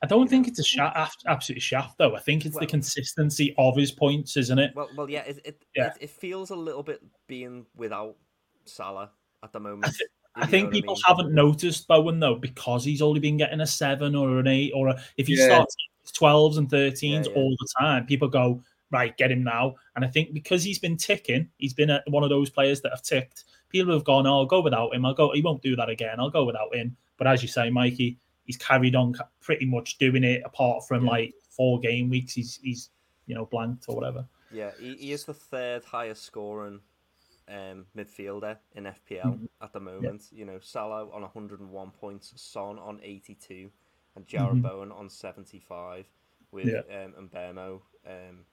I don't think know. it's a shaft, absolute shaft though. I think it's Well- the consistency of his points, isn't it? Well, well, yeah, it it, Yeah. it, it feels a little bit being without Salah at the moment. I think people mean. haven't noticed Bowen though because he's only been getting a seven or an eight or a, if he Yeah. starts twelves and thirteens Yeah, yeah. all the time, people go right, get him now. And I think because he's been ticking, he's been a, one of those players that have ticked. People have gone, oh, I'll go without him. I'll go. He won't do that again. I'll go without him. But as you say, Mikey, he's carried on pretty much doing it. Apart from like four game weeks, he's he's you know blanked or whatever. Yeah, he, he is the third highest scoring um, midfielder in FPL Mhm. at the moment. You know, Salah on 101 points, Son on 82, and Jarrod Mhm. Bowen on 75, with Yeah. um, Mbeumo um,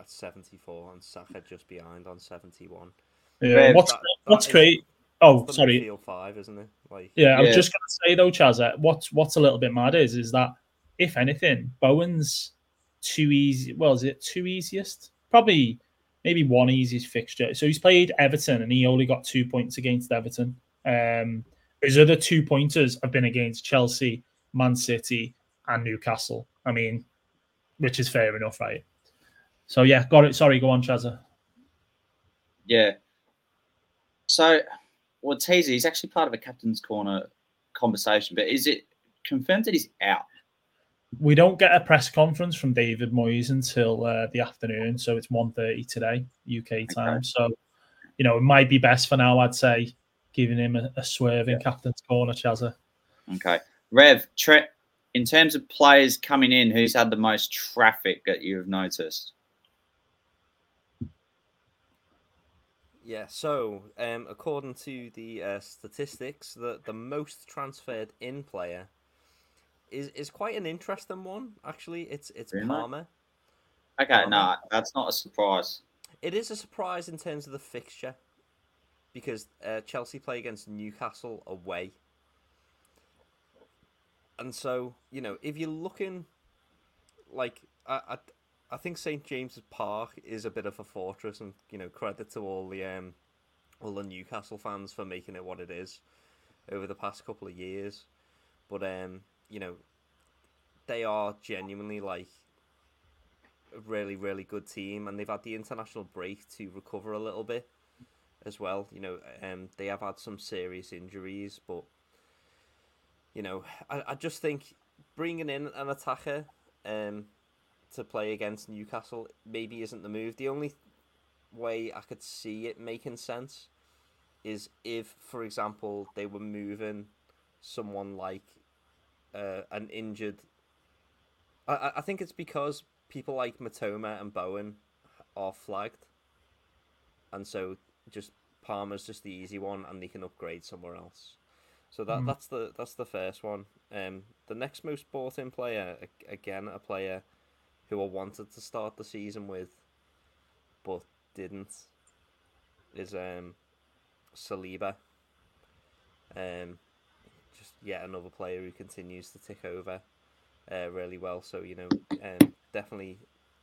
at 74 and Saka just behind on 71. Yeah. What's that- what's great? Oh, sorry. midfield five, isn't it? Like, Yeah, I was just going to say though, Chaz. What's what's a little bit mad is is that if anything, Bowen's two easy. Well, is it two easiest? Probably maybe one easiest fixture. So he's played Everton and he only got two points against Everton. Um, his other two pointers have been against Chelsea, Man City, and Newcastle. I mean, which is fair enough, right? So yeah, got it. Sorry, go on, Chazza. Yeah. So, well, teaser, he's actually part of a captain's corner conversation, but is it confirmed that he's out? We don't get a press conference from David Moyes until uh, the afternoon, so it's 1.30 today, UK time. So, you know, it might be best for now, I'd say, giving him a, a swerve in captain's corner, Chazza. Okay. Rev, Tre- in terms of players coming in, who's had the most traffic that you've noticed? Yeah, so um, according to the uh, statistics, the, the most transferred in player is, is quite an interesting one. Actually, it's it's Really? Palmer. Okay, Palmer. no, that's not a surprise. It is a surprise in terms of the fixture because uh, Chelsea play against Newcastle away, and so you know if you're looking like I, I, I think St James's Park is a bit of a fortress, and you know credit to all the um, all the Newcastle fans for making it what it is over the past couple of years. But um, you know, they are genuinely like a really, really good team, and they've had the international break to recover a little bit as well. You know, um, they have had some serious injuries, but you know, I, I just think bringing in an attacker um, to play against Newcastle maybe isn't the move. The only way I could see it making sense is if, for example, they were moving someone like uh, an injured. I, I- think it's because people like Mitoma and Bowen are flagged, and so just Palmer's just the easy one, and they can upgrade somewhere else. So that Mm. that's the that's the first one. Um, the next most bought in player again a player who I wanted to start the season with, but didn't, is um, Saliba. Um, yet another player who continues to tick over, uh, really well. So you know, um, definitely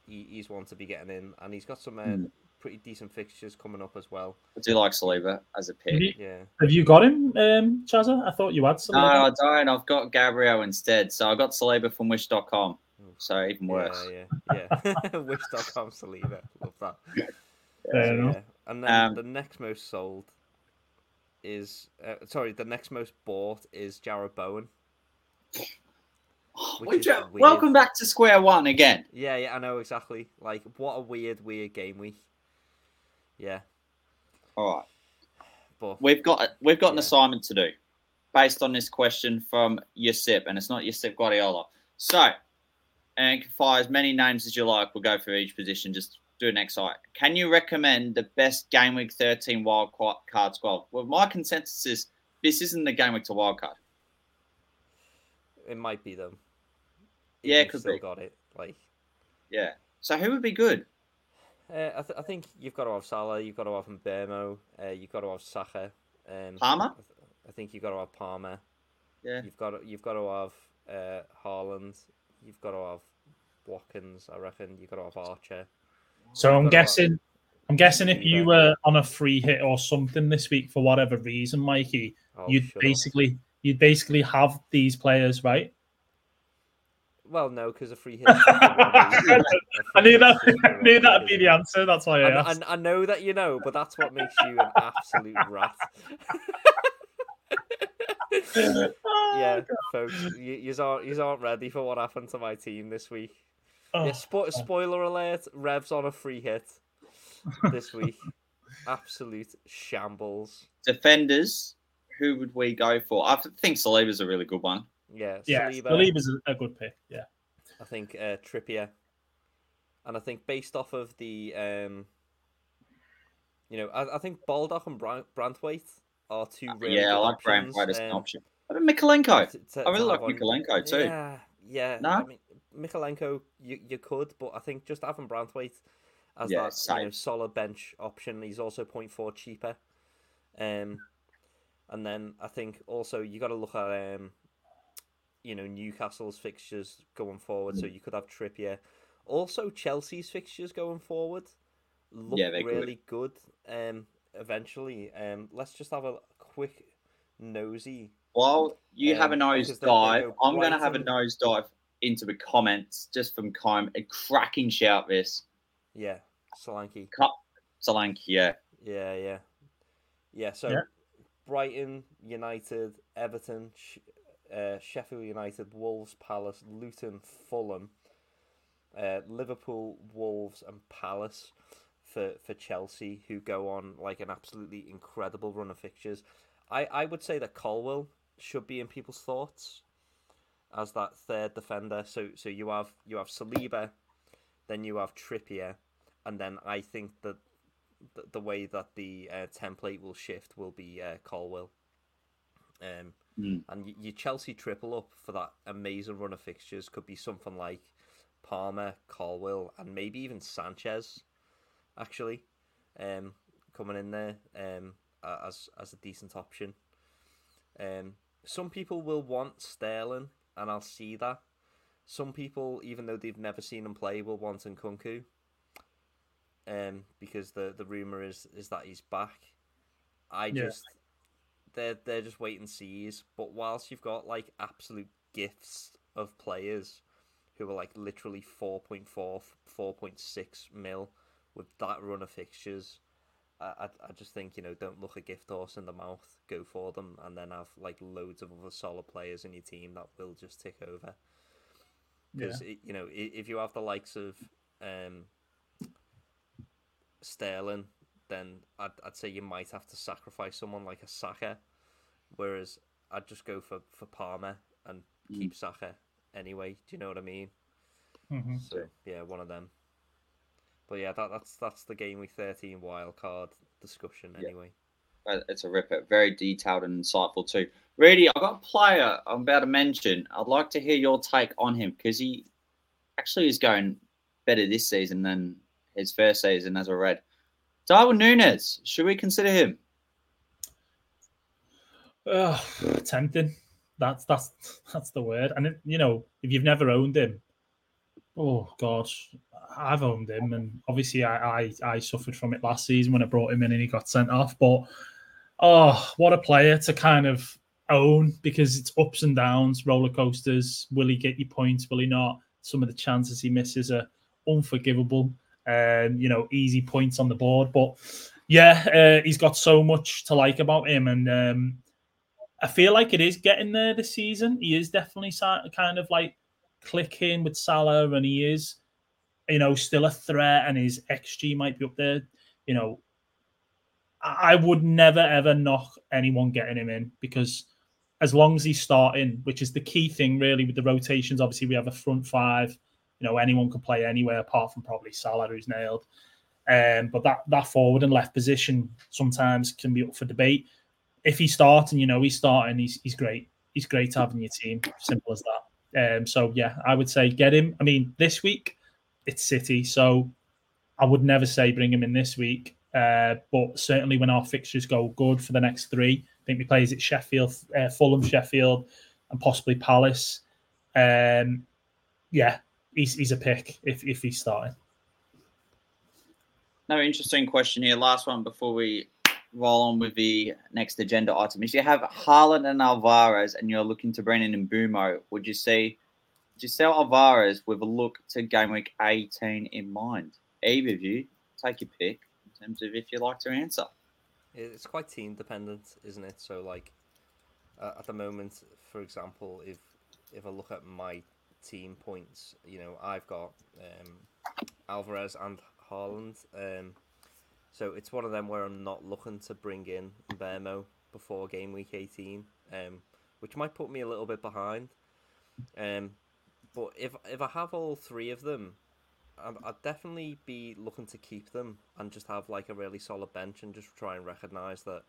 he, he's one to be getting in, and he's got some uh, Mm. pretty decent fixtures coming up as well. I do like Saliba as a Have pick. you, Yeah. have you got him, um, Chazza? I thought you had some. No, I don't. I've got Gabriel instead. So I got Saliba from wish.com. So even worse. Yeah, yeah, yeah. Wish.com Saliba. Love that. Fair So, enough. yeah. And then Um, the next most sold is uh, sorry, the next most bought is Jarrod Bowen. Which We is. Welcome back to square one again. Yeah, yeah, I know exactly. Like what a weird, weird game week. Yeah, All right. but We've got we've got an assignment to do based on this question from Yosip, and it's not Yosip Guardiola. So, and fire as many names as you like. We'll go through each position. Just do an exercise. Can you recommend the best game week 13 wild card squad? Well, my consensus is this isn't the game week to wild card. it might be them. Yeah, it you've could still be. got it. Like, Yeah. So who would be good? uh, I, th- I think you've got to have Salah, you've got to have Mbeumo, uh, you've got to have Saka. Um, Palmer? I, th- I think you've got to have Palmer. Yeah. You've got to, you've got to have uh, Haaland. You've got to have Watkins. I reckon you've got to have Archer. So I'm guessing, I'm guessing if you were on a free hit or something this week for whatever reason, Mikey, Oh, you'd basically you'd basically have these players, right? Well, no, because a free hit. I just for one week. A I free knew that. is just for I knew that'd be the answer. That's why I And, asked. and I know that you know, but that's what makes you an absolute rat. yeah, oh, folks, you, you aren't you aren't ready for what happened to my team this week. Oh, Yeah, spo- spoiler alert: Revs on a free hit this week. Absolute shambles. Defenders. Who would we go for? I think Saliba's a really good one. Yeah, yeah, Saliba, Saliba's a, a good pick. Yeah, I think uh, Trippier, and I think based off of the, um, you know, I, I think Baldock and Brant- Branthwaite are two really yeah, I like Graham options, White as an um, option. What about Mykolenko? to- to- I really like have Mykolenko too. Yeah, yeah. No? I mean, Mykolenko, you, you could, but I think just having Branthwaite as Yeah, that you know, solid bench option. He's also 0.4 cheaper. Um, and then I think also you got to look at um, you know Newcastle's fixtures going forward. Mm. So you could have Trippier. Also Chelsea's fixtures going forward look Yeah, they're good. really good. Um, eventually, um, let's just have a quick nosy. While you have a Um, nose because they- they dive, go I'm going to have a nose dive into the comments just from Kime. A cracking shout, this. Yeah, Solanke. Solanke, yeah. Yeah, yeah, yeah. So Yeah. Brighton, United, Everton, uh, Sheffield United, Wolves, Palace, Luton, Fulham, uh, Liverpool, Wolves, and Palace for for Chelsea, who go on like an absolutely incredible run of fixtures. I I would say that Colwill should be in people's thoughts as that third defender. So so you have you have Saliba, then you have Trippier, and then I think that the, the way that the uh, template will shift will be uh, Colwill. Um, Mm. and your Chelsea triple up for that amazing run of fixtures could be something like Palmer, Colwill, and maybe even Sanchez, actually, um, coming in there um, as as a decent option. Um, some people will want Sterling, and I'll see that. Some people, even though they've never seen him play, will want Nkunku. Um, because the the rumor is is that he's back. I Yeah. just they're they're just wait and sees. But whilst you've got like absolute gifts of players who are like literally 4.4, 4.6 mil with that run of fixtures, I, I I just think you know don't look a gift horse in the mouth, go for them, and then have like loads of other solid players in your team that will just tick over. Yeah. Because you know if you have the likes of um, Sterling, then I'd, I'd say you might have to sacrifice someone like a Saka, whereas I'd just go for, for Palmer and Mm. keep Saka anyway. Do you know what I mean? Mhm. So yeah, one of them. But yeah, that, that's that's the game week thirteen wild card discussion anyway. Uh, It's a ripper. Very detailed and insightful, too. Really, I've got a player I'm about to mention. I'd like to hear your take on him because he actually is going better this season than his first season, as I read. Darwin Núñez, should we consider him? Ugh, tempting. That's that's that's the word. And it, you know, if you've never owned him, oh god, I've owned him, and obviously I, I I suffered from it last season when I brought him in and he got sent off. But oh, what a player to kind of own because it's ups and downs, roller coasters. Will he get you points? Will he not? Some of the chances he misses are unforgivable. Um, you know, easy points on the board, but yeah, uh, he's got so much to like about him, and um, I feel like it is getting there this season. He is definitely kind of like clicking with Salah, and he is, you know, still a threat, and his XG might be up there. You know, I would never ever knock anyone getting him in because as long as he's starting, which is the key thing really with the rotations. Obviously, we have a front five. You know, anyone can play anywhere apart from probably Salah, who's nailed. Um, but that that forward and left position sometimes can be up for debate if he's starting, you know, he's starting, he's he's great. He's great to have in your team. Simple as that. Um, so yeah, I would say get him. I mean, this week it's City, so I would never say bring him in this week. Uh, but certainly when our fixtures go good for the next three, I think we plays at Sheffield, uh, Fulham, Sheffield, and possibly Palace. Um, yeah, he's he's a pick if if he's starting. No, interesting question here. Last one before we roll on with the next agenda item. If you have Haaland and Alvarez and you're looking to bring in Mbeumo, would you see sell Alvarez with a look to game week 18 in mind? Either of you, take your pick in terms of if you like to answer. It's quite team dependent, isn't it? So like uh, at the moment, for example, if if I look at my team points, you know, I've got um, Alvarez and Haaland. Um, so it's one of them where I'm not looking to bring in Mbeumo before game week 18, um, which might put me a little bit behind. Um, but if if I have all three of them, I'd, I'd definitely be looking to keep them and just have like a really solid bench and just try and recognise that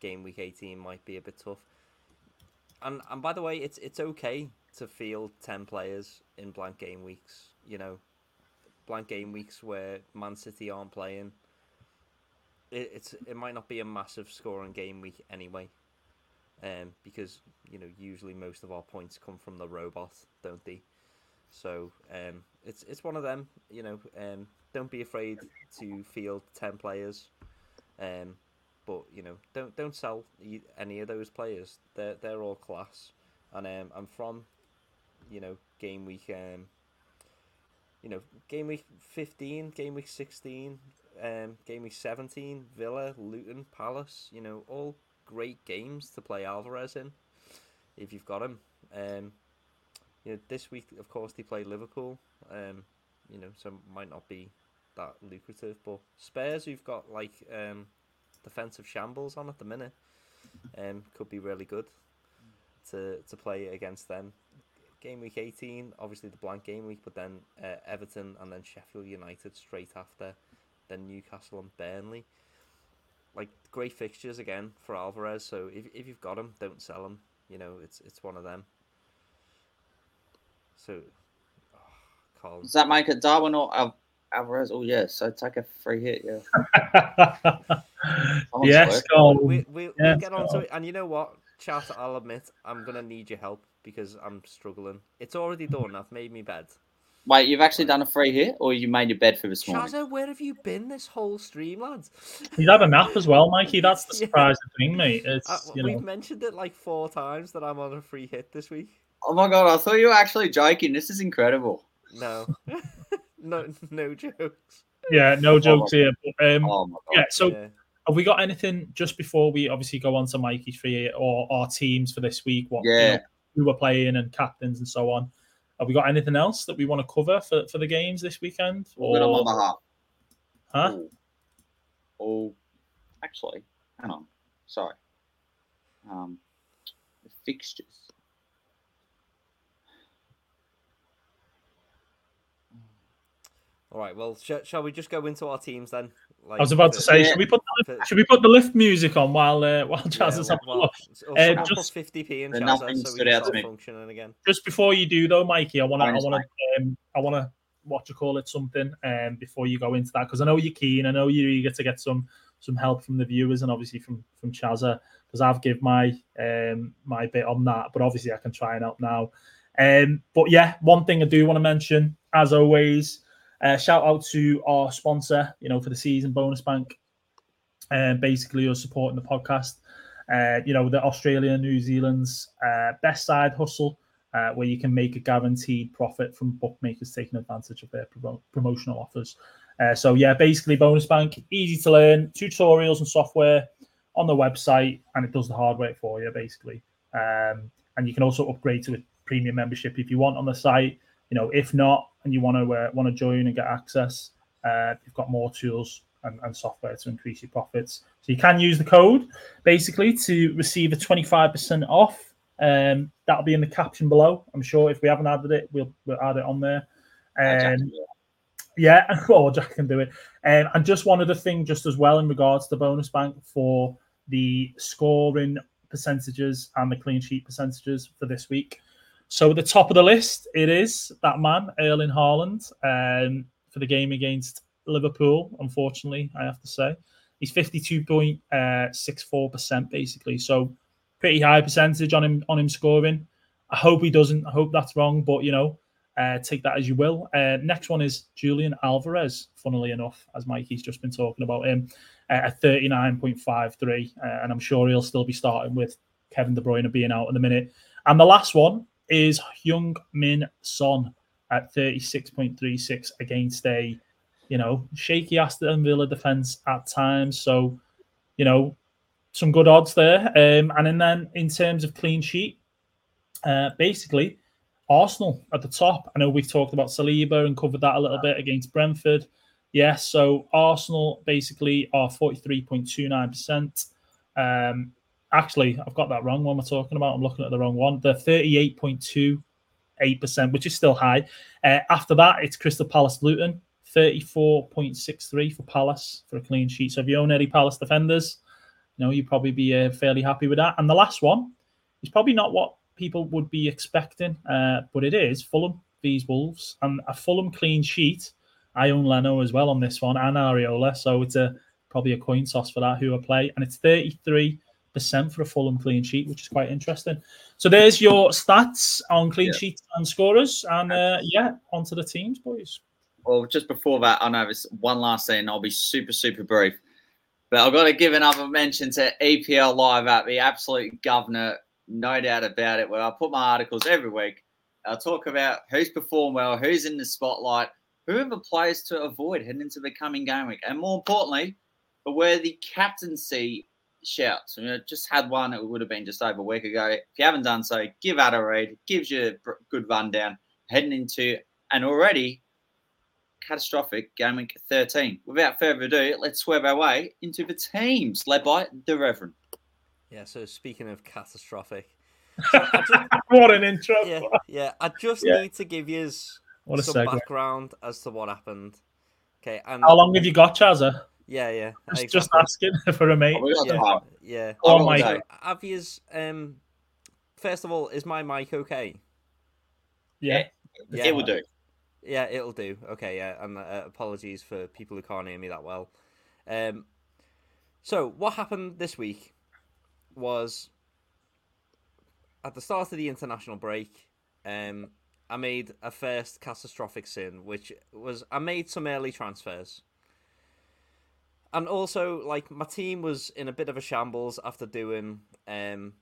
game week 18 might be a bit tough. And and by the way, it's it's okay to field 10 players in blank game weeks. You know, blank game weeks where Man City aren't playing, it, it's it might not be a massive score scoring game week anyway, um, because you know usually most of our points come from the robot, don't they? So um, it's it's one of them. You know, um, don't be afraid to field ten players, um, but you know don't don't sell any of those players. They're they're all class, and um, I'm from, you know, game week. Um, you know, game week 15, game week 16, um, game week 17, Villa, Luton, Palace, you know, all great games to play Alvarez in if you've got him. Um, you know, this week, of course, they play Liverpool, um, you know, so might not be that lucrative, but Spurs, who've got like um, defensive shambles on at the minute, um, could be really good to to play against them. Game week 18, obviously the blank game week, but then uh, Everton and then Sheffield United straight after, then Newcastle and Burnley. Like great fixtures again for Alvarez. So if if you've got him, don't sell him. You know, it's it's one of them. So, oh, Colin. Does that make it Darwin or Al- Alvarez? Oh yes, so take a free hit, yeah. yes, Colin. We, we, yes, we'll get on to it, and you know what, chat. I'll admit, I'm gonna need your help because I'm struggling. It's already done. I've made me bed. Wait, you've actually done a free hit, or you made your bed for this morning? Shazza, where have you been this whole stream, lads? He's had a nap as well, Mikey. That's the surprising yeah. thing, mate. It's, uh, we've mentioned it like four times that I'm on a free hit this week. Oh my god, I thought you were actually joking. This is incredible. No, no, no jokes. Yeah, no oh jokes oh here. But, um, oh yeah, so yeah. have we got anything just before we obviously go on to Mikey's free hit or our teams for this week? What? Yeah. You know, who we're playing and captains and so on. Have we got anything else that we want to cover for, for the games this weekend? Or... Huh? Oh. oh, actually, hang on. Sorry. Um, the fixtures. All right. Well, sh- shall we just go into our teams then? Like, I was about to say, should we put the, should we put the lift music on while uh, while Chaz yeah, is having well, uh, just fifty p in Chaz, so we start functioning again. Just before you do though, Mikey, I want to I want to um, I want to what you call it something um before you go into that because I know you're keen, I know you're eager to get some some help from the viewers and obviously from from Chazza because I've give my um my bit on that, but obviously I can try and help now. Um, but yeah, one thing I do want to mention, as always, uh, shout out to our sponsor, you know, for the season, Bonus Bank. And uh, basically, you're supporting the podcast. Uh, you know, the Australia, New Zealand's uh, best side hustle, uh, where you can make a guaranteed profit from bookmakers taking advantage of their pro- promotional offers. So, yeah, basically, Bonus Bank, easy to learn, tutorials and software on the website, and it does the hard work for you, basically. Um, and you can also upgrade to a premium membership if you want on the site. You know, if not, and you want to uh, want to join and get access, uh, you've got more tools and, and, software to increase your profits. So you can use the code basically to receive a 25% off. Um, that'll be in the caption below. I'm sure if we haven't added it, we'll we'll add it on there. Um, yeah, well, Jack can do it. Um, and just one other thing, just as well, in regards to the bonus bank for the scoring percentages and the clean sheet percentages for this week. So at the top of the list, it is that man, Erling Haaland, um, for the game against Liverpool. Unfortunately, I have to say, he's fifty-two point six four percent basically. So pretty high percentage on him on him scoring. I hope he doesn't. I hope that's wrong, but you know, uh, take that as you will. Uh, next one is Julian Alvarez. Funnily enough, as Mikey's just been talking about him, uh, at thirty nine point five three, uh, and I'm sure he'll still be starting with Kevin De Bruyne being out in a minute. And the last one is Heung Min Son at 36.36 against a, you know, shaky Aston Villa defense at times. So, you know, some good odds there. Um, and then in terms of clean sheet, uh, basically, Arsenal at the top. I know we've talked about Saliba and covered that a little bit against Brentford. Yes, so Arsenal basically are 43.29%. Um, actually, I've got that wrong. What am I talking about? I'm looking at the wrong one. The 38.28%, which is still high. Uh, after that, it's Crystal Palace Luton, 34.63 for Palace for a clean sheet. So if you own any Palace defenders, you know, you'd probably be uh, fairly happy with that. And the last one is probably not what people would be expecting, uh, but it is Fulham, these Wolves, and a Fulham clean sheet I own Leno as well on this one and Areola, so it's a probably a coin toss for that who I play, and it's thirty three percent for a Fulham clean sheet, which is quite interesting. So there's your stats on clean yeah. sheets and scorers, and uh, yeah, onto the teams, boys. Well, just before that, I know there's one last thing. I'll be super super brief, but I've got to give another mention to EPL Live at the absolute governor, no doubt about it. Where I put my articles every week. I'll talk about who's performed well, who's in the spotlight, who are the players to avoid heading into the coming game week, and more importantly, where the captaincy shouts. You know, just had one. It would have been just over a week ago. If you haven't done so, give out a read. Gives you a good rundown heading into an already catastrophic game week 13. Without further ado, let's swerve our way into the teams led by the Reverend. Yeah. So speaking of catastrophic, so just, what an intro! Yeah, yeah. I just yeah. need to give you some segue. background as to what happened. Okay, and how long have you got, Chazza? Yeah, yeah. Just, exactly. just asking for a mate. Oh, yeah. yeah. Oh, my so, have you, um, first of all, is my mic okay? Yeah. yeah. It will do. Yeah, it'll do. Okay, yeah. And uh, apologies for people who can't hear me that well. Um, so what happened this week was at the start of the international break. Um, I made a first catastrophic sin, which was I made some early transfers. And also, like my team was in a bit of a shambles after doing um,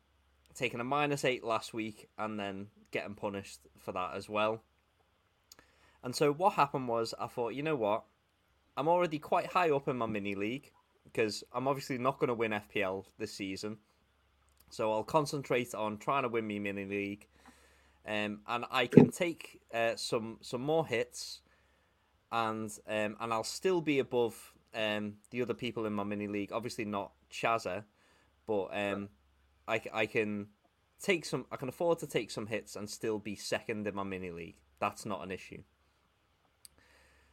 taking a minus eight last week and then getting punished for that as well. And so what happened was I thought, you know what, I'm already quite high up in my mini league because I'm obviously not going to win FPL this season. So I'll concentrate on trying to win me mini league um, and I can take uh, some some more hits, and um, and I'll still be above um, the other people in my mini league. Obviously not Chaza, but um, I, I can take some. I can afford to take some hits and still be second in my mini league. That's not an issue.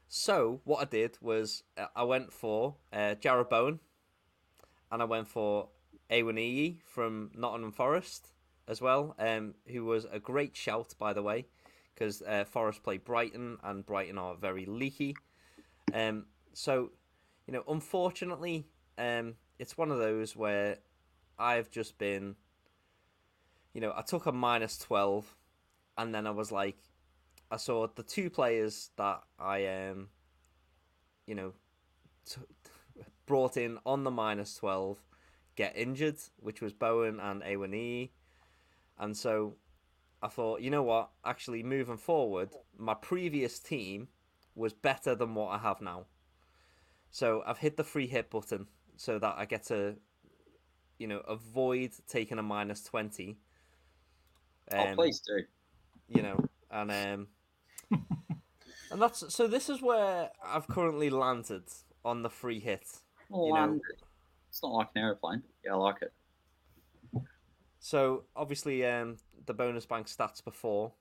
So what I did was uh, I went for uh, Jarrod Bowen, and I went for Awoniyi from Nottingham Forest, as well, um, who was a great shout, by the way, because uh, Forest play Brighton and Brighton are very leaky. Um, so, you know, unfortunately, um, it's one of those where I've just been, you know, I took a minus 12 and then I was like, I saw the two players that I, um, you know, t- brought in on the minus 12 get injured, which was Bowen and Awoniyi. And so I thought, you know what? Actually, moving forward, my previous team was better than what I have now. So I've hit the free hit button so that I get to, you know, avoid taking a minus 20. Um, oh, please do. You know, and um, and that's so. This is where I've currently landed on the free hit. you know, it's not like an aeroplane. Yeah, I like it. So obviously, um, the bonus bank stats before,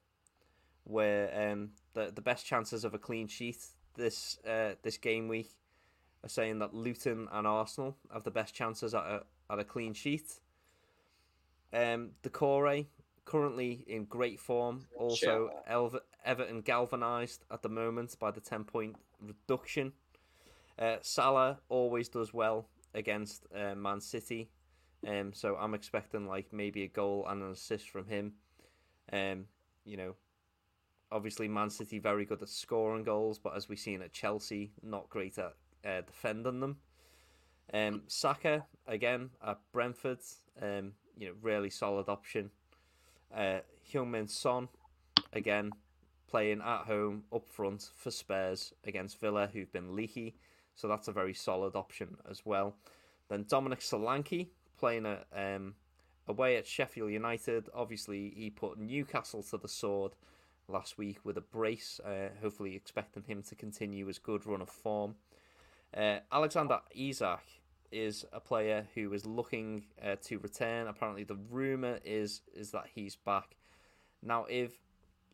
where um, the the best chances of a clean sheet this uh, this game week are saying that Luton and Arsenal have the best chances at a at a clean sheet. Um, Doucouré currently in great form. Also, Elver- Everton galvanised at the moment by the ten point reduction. Uh, Salah always does well against uh, Man City um, so I'm expecting like maybe a goal and an assist from him. Um, you know, obviously Man City very good at scoring goals, but as we've seen at Chelsea, not great at uh, defending them. Um, Saka again at Brentford, um, you know, really solid option. Uh, Heung-min Son again playing at home up front for Spurs against Villa, who've been leaky, so that's a very solid option as well. Then Dominic Solanke playing at, um, away at Sheffield United. Obviously, he put Newcastle to the sword last week with a brace. Uh, hopefully, expecting him to continue his good run of form. Uh, Alexander Isak is a player who is looking uh, to return. Apparently, the rumor is is that he's back. Now, if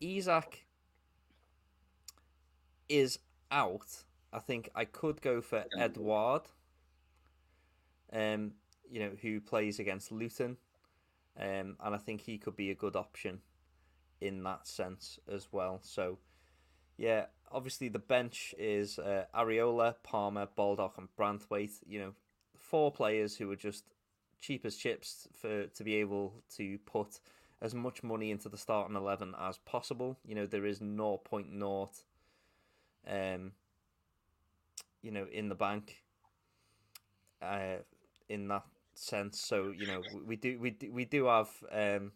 Isak is out, I think I could go for Edouard. Um, you know, who plays against Luton, um, and I think he could be a good option in that sense as well. So, Yeah, obviously the bench is uh, Areola, Palmer, Baldock, and Branthwaite. You know, four players who are just cheap as chips for to be able to put as much money into the starting eleven as possible. You know, there is no point, 0.0 um, you know, in the bank. Uh, in that sense, so you know, we do we do, we do have um,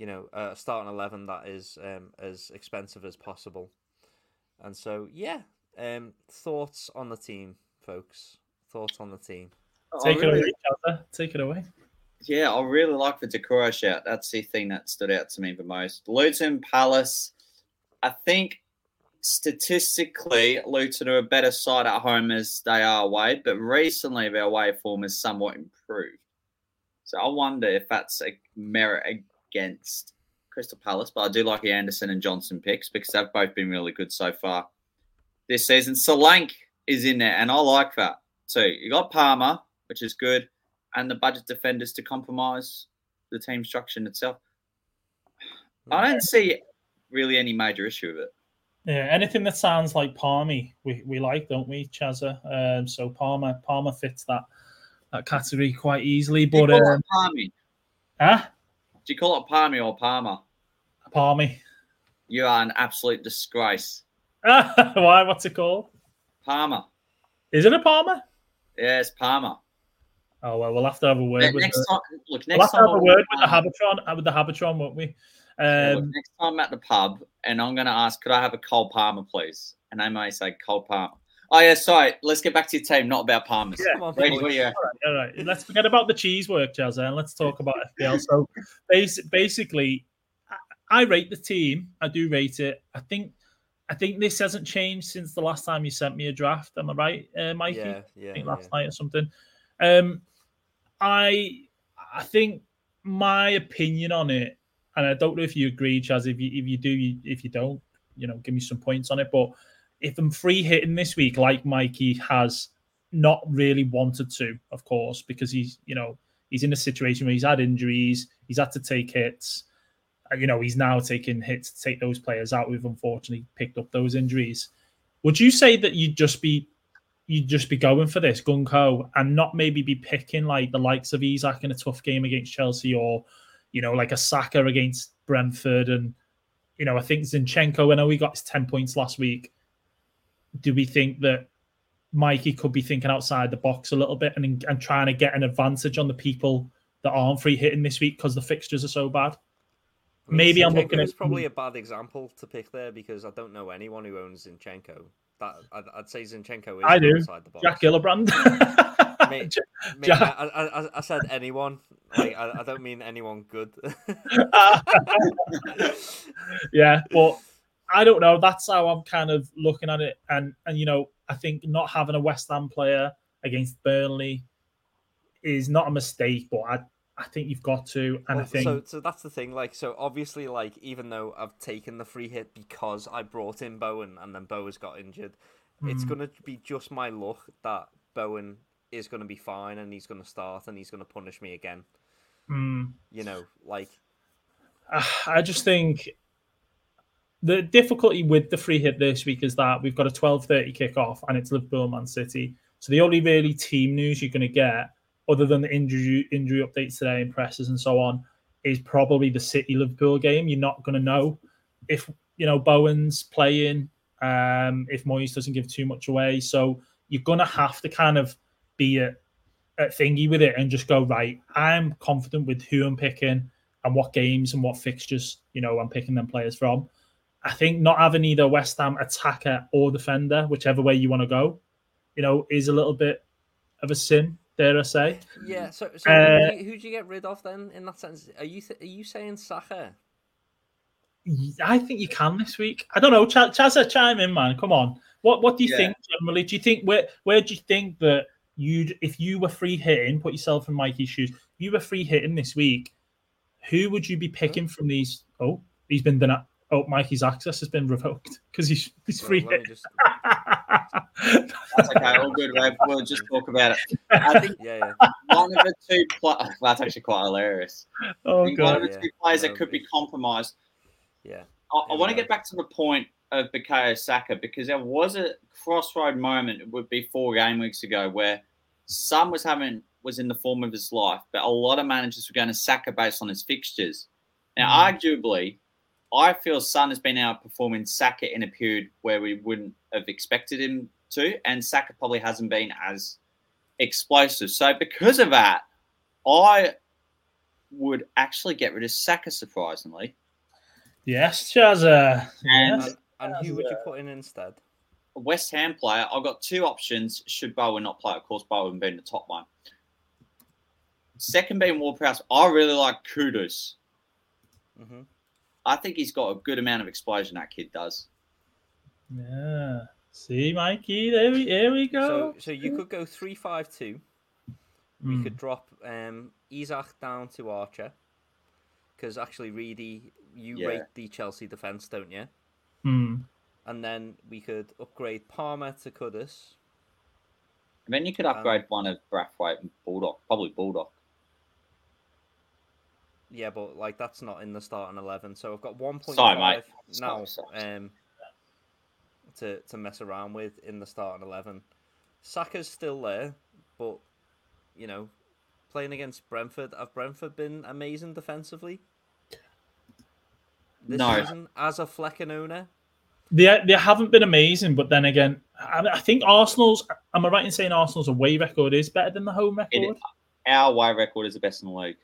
you know, a starting eleven that is um, as expensive as possible. And so, yeah, um, thoughts on the team, folks. Thoughts on the team. Take it away, Chelsea. Take it away. Yeah, I really like the Doucouré shout. That's the thing that stood out to me the most. Luton Palace, I think statistically, Luton are a better side at home as they are away, but recently their away form has somewhat improved. So I wonder if that's a merit against Crystal Palace, but I do like the Andersen and Johnson picks because they've both been really good so far this season. Solanke is in there, and I like that too. You got Palmer, which is good, and the budget defenders to compromise the team structure in itself. I don't see really any major issue with it. Yeah, anything that sounds like Palmy, we, we like, don't we, Chazza? Um, so Palmer Palmer fits that that category quite easily. But um, Palmy? huh? Do you call it Palmy or Palmer? Palmy. You are an absolute disgrace. Why? What's it called? Palmer. Is it a Palmer? Yeah, it's Palmer. Oh well, we'll have to have a word Ne- with next the, time, look, we'll have to have a word with the the Habitron uh, with the Habitron, won't we? yeah, look, Um, next time I'm at the pub and I'm going to ask, could I have a cold Palmer, please? And they may say cold Palmer. Oh yeah, sorry. Let's get back to your team, not about Palmers. Yeah. Come on, Brady, what are all right, all right. Let's forget about the cheese work, Jazza, and let's talk about FPL. So, basi- basically, I- I rate the team. I do rate it. I think, I think this hasn't changed since the last time you sent me a draft. Am I right, uh, Mikey? Yeah, yeah, I think yeah. last night or something. Um, I I think my opinion on it, and I don't know if you agree, Chaz. If you if you do, you, if you don't, you know, give me some points on it. But if I'm free hitting this week, like Mikey has not really wanted to, of course, because he's you know he's in a situation where he's had injuries, he's had to take hits. Uh, you know, he's now taking hits to take those players out. We've unfortunately picked up those injuries. Would you say that you'd just be you'd just be going for this gung ho and not maybe be picking like the likes of Isak in a tough game against Chelsea or you know like a Saka against Brentford and you know I think Zinchenko. I know he got his ten points last week. Do we think that Mikey could be thinking outside the box a little bit and and trying to get an advantage on the people that aren't free hitting this week because the fixtures are so bad? I mean, Maybe I'm Zinchenko looking at- is probably a bad example to pick there because I don't know anyone who owns Zinchenko. That I'd, I'd say Zinchenko is I do. outside the box. Jack Gillibrand. Mate, Mate, Jack- I, I, I- said anyone. Like I, I don't mean anyone good. yeah, but I don't know. That's how I'm kind of looking at it, and and you know, I think not having a West Ham player against Burnley is not a mistake, but I I think you've got to, and I think so. So that's the thing. Like, so obviously, like even though I've taken the free hit because I brought in Bowen and then Bowen's got injured, it's Mm. gonna be just my luck that Bowen is gonna be fine and he's gonna start and he's gonna punish me again. mm, You know, like I just think the difficulty with the free hit this week is that we've got a 12:30 kickoff and it's Liverpool Man City. So the only really team news you're going to get, other than the injury injury updates today and presses and so on, is probably the City Liverpool game. You're not going to know if you know Bowen's playing, um, if Moyes doesn't give too much away. So you're going to have to kind of be a, a thingy with it and just go right. I'm confident with who I'm picking and what games and what fixtures you know I'm picking them players from. I think not having either West Ham attacker or defender, whichever way you want to go, you know, is a little bit of a sin. Dare I say? yeah. So, so Uh, who, who do you get rid of then? In that sense, are you th- are you saying Saka? I think you can this week. I don't know. Ch- Chazza, chime in, man. Come on. What What do you Yeah. think generally? Do you think where Where do you think that you'd if you were free hitting? Put yourself in Mikey's shoes. If you were free hitting this week. Who would you be picking from these? Oh, he's been done. Oh, Mikey's access has been revoked because he's he's Well, free let just- That's okay. All good, Rev. We'll just talk about it. I think yeah, yeah. one of the two. Pl- that's actually quite hilarious. I oh think one of the Yeah, two players that could be compromised. Yeah. I, I want to get back to the point of Bukayo Saka because there was a crossroad moment. It would be four game weeks ago where Son was having was in the form of his life, but a lot of managers were going to Saka based on his fixtures. Now, Mm. arguably, I feel Son has been outperforming Saka in a period where we wouldn't have expected him to, and Saka probably hasn't been as explosive. So, because of that, I would actually get rid of Saka surprisingly. Yes, Chazza. And Yes. And, and who would you put in instead? a West Ham player, I've got two options should Bowen not play. Of course, Bowen being the top one. Second being Ward-Prowse. I really like Kudus. hmm I think he's got a good amount of explosion, that kid does. Yeah. See, Mikey, there we, here we go. So, so you could go three five two. We Mm. could drop um, Isak down to Archer, because actually, Reedy, you Yeah. rate the Chelsea defense, don't you? Mm. And then we could upgrade Palmer to Kudus. And then you could Um, upgrade one of Branthwaite and Bulldog, probably Bulldog. Yeah, but like that's not in the starting eleven. So I've got one point Sorry, five mate. now Sorry, sorry. um to to mess around with in the starting eleven. Saka's still there, but you know, playing against Brentford, have Brentford been amazing defensively? This No. season as a Flekken owner? They, they haven't been amazing, but then again, I, I think Arsenal's. Am I right in saying Arsenal's away record is better than the home record? It- Our away record is the best in the league.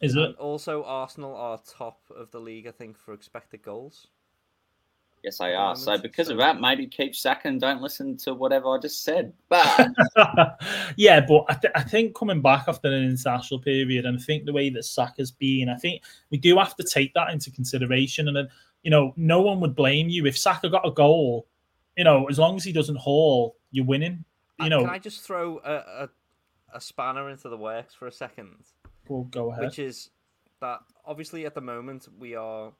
Is And it? also Arsenal are top of the league, I think, for expected goals. Yes, they At the are. So because of that, maybe keep Saka and don't listen to whatever I just said. But yeah, but I, th- I think coming back after an international period, and I think the way that Saka's been, I think we do have to take that into consideration. And then, you know, no one would blame you if Saka got a goal. You know, as long as he doesn't haul, you're winning. You Uh, know, Can I just throw a, a, a spanner into the works for a second? Well, go ahead. Which is that obviously at the moment we are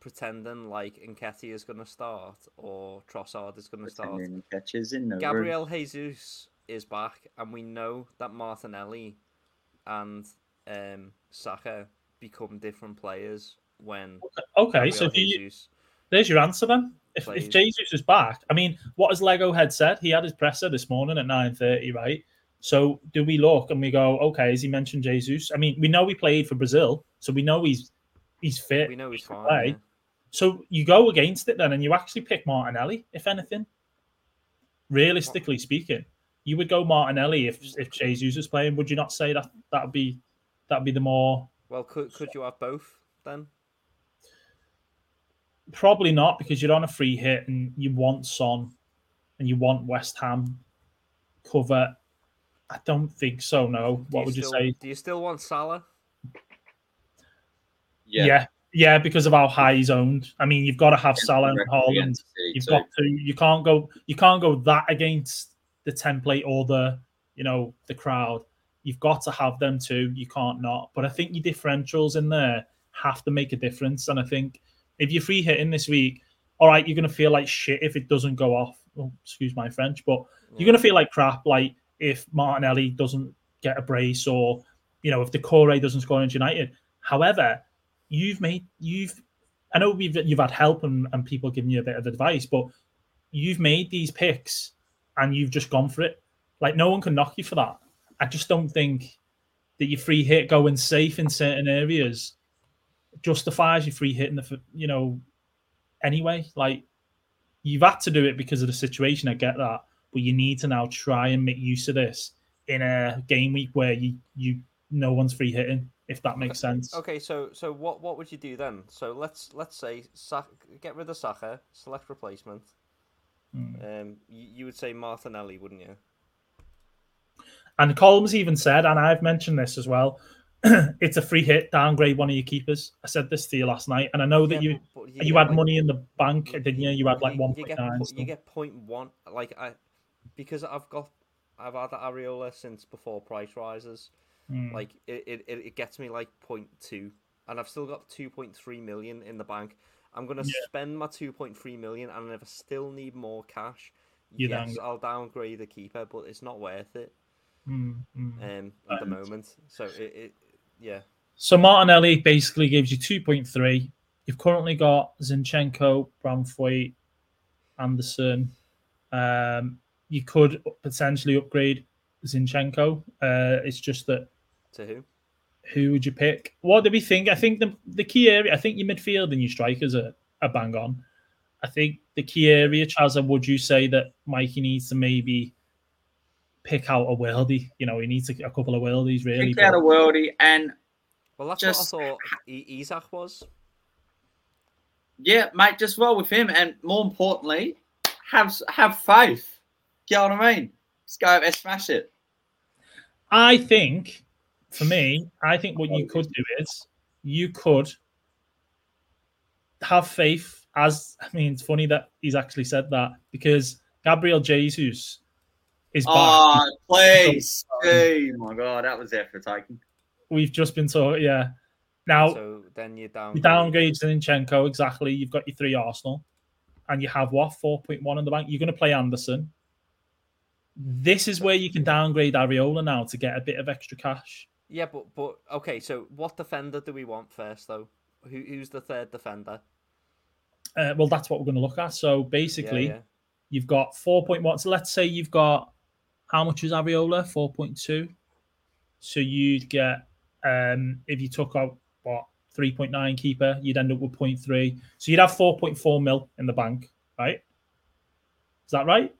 pretending like Nketiah is going to start or Trossard is going to start. catches in the room. Gabriel Jesus is back, and we know that Martinelli and um, Saka become different players when okay, so Gabriel do you, Jesus. there's your answer then. If, if Jesus is back, I mean, what has Lego Head said? He had his presser this morning at nine thirty, right? So do we look and we go, okay? Has he mentioned Jesus? I mean, we know he played for Brazil, so we know he's he's fit. We know he's fine. play. yeah. So you go against it then, and you actually pick Martinelli, if anything. Realistically speaking, you would go Martinelli if if Jesus is playing. Would you not say that that would be that would be the more Well, could could you have both then? Probably not because you're on a free hit and you want Son and you want West Ham cover. I don't think so. No. Do What would you still, say? Do you still want Salah? Yeah. yeah, yeah, because of how high he's owned. I mean, you've got to have Salah and Record Haaland. You've too. got to. You can't go. You can't go that against the template or the you know the crowd. You've got to have them too. You can't not. But I think your differentials in there have to make a difference. And I think if you're free hitting this week, all right, you're gonna feel like shit if it doesn't go off. Oh, excuse my French, but you're gonna mm. feel like crap. Like if Martinelli doesn't get a brace, or you know if Doucouré doesn't score against United. However, you've made you've. I know we've you've had help and, and people giving you a bit of advice, but you've made these picks and you've just gone for it. Like no one can knock you for that. I just don't think that your free hit going safe in certain areas justifies your free hit in the you know anyway. Like you've had to do it because of the situation. I get that, but you need to now try and make use of this in a game week where you you no one's free hitting. If that makes sense. Okay, so so what what would you do then? So let's let's say Sa- get rid of Saka, select replacement. Hmm. Um, you, you would say Martinelli, wouldn't you? And Colms even said, and I've mentioned this as well. it's a free hit. Downgrade one of your keepers. I said this to you last night, and I know that Yeah, you but you had like, money in the bank, didn't you? You had like you, one you get nine. you get point one. Like I, because I've got I've had the Areola since before price rises. Hmm. Like it, it, it gets me like point two, and I've still got two point three million in the bank. I'm gonna Yeah. spend my two point three million, and if I still need more cash, You yes, down- I'll downgrade the keeper, but it's not worth it Mm, mm. um, at the moment. So it, it yeah. So Martinelli basically gives you two point three. You've currently got Zinchenko, Branthwaite, Andersen. Um, you could potentially upgrade Zinchenko. Uh, it's just that To who? who would you pick? What do we think? I think the the key area. I think your midfield and your strikers are, are bang on. I think the key area, Chazza, would you say that Mikey needs to maybe pick out a worldie? You know, he needs a, a couple of worldies, really. Pick out a but- worldie and Well, that's Just- what I thought I- Isak was. yeah, mate, just roll with him. And more importantly, have have faith. You know what I mean? Just go out there, smash it. I think, for me, I think what you could do is you could have faith. As I mean, it's funny that he's actually said that because Gabriel Jesus is back. Oh, please. Oh my god, that was there for taking. We've just been told, yeah. Now So then you down. you downgrade Zinchenko exactly. You've got your three Arsenal, and you have what four point one in the bank. You're going to play Andersen. This is where you can downgrade Areola now to get a bit of extra cash. Yeah, but but okay. So what defender do we want first, though? Who who's the third defender? Uh, well, that's what we're going to look at. So basically, yeah. you've got 4.1. So let's say you've got how much is Areola? 4.2. So you'd get, um, if you took out what 3.9 keeper, you'd end up with 0.3. So you'd have 4.4 mil in the bank, right? Is that right?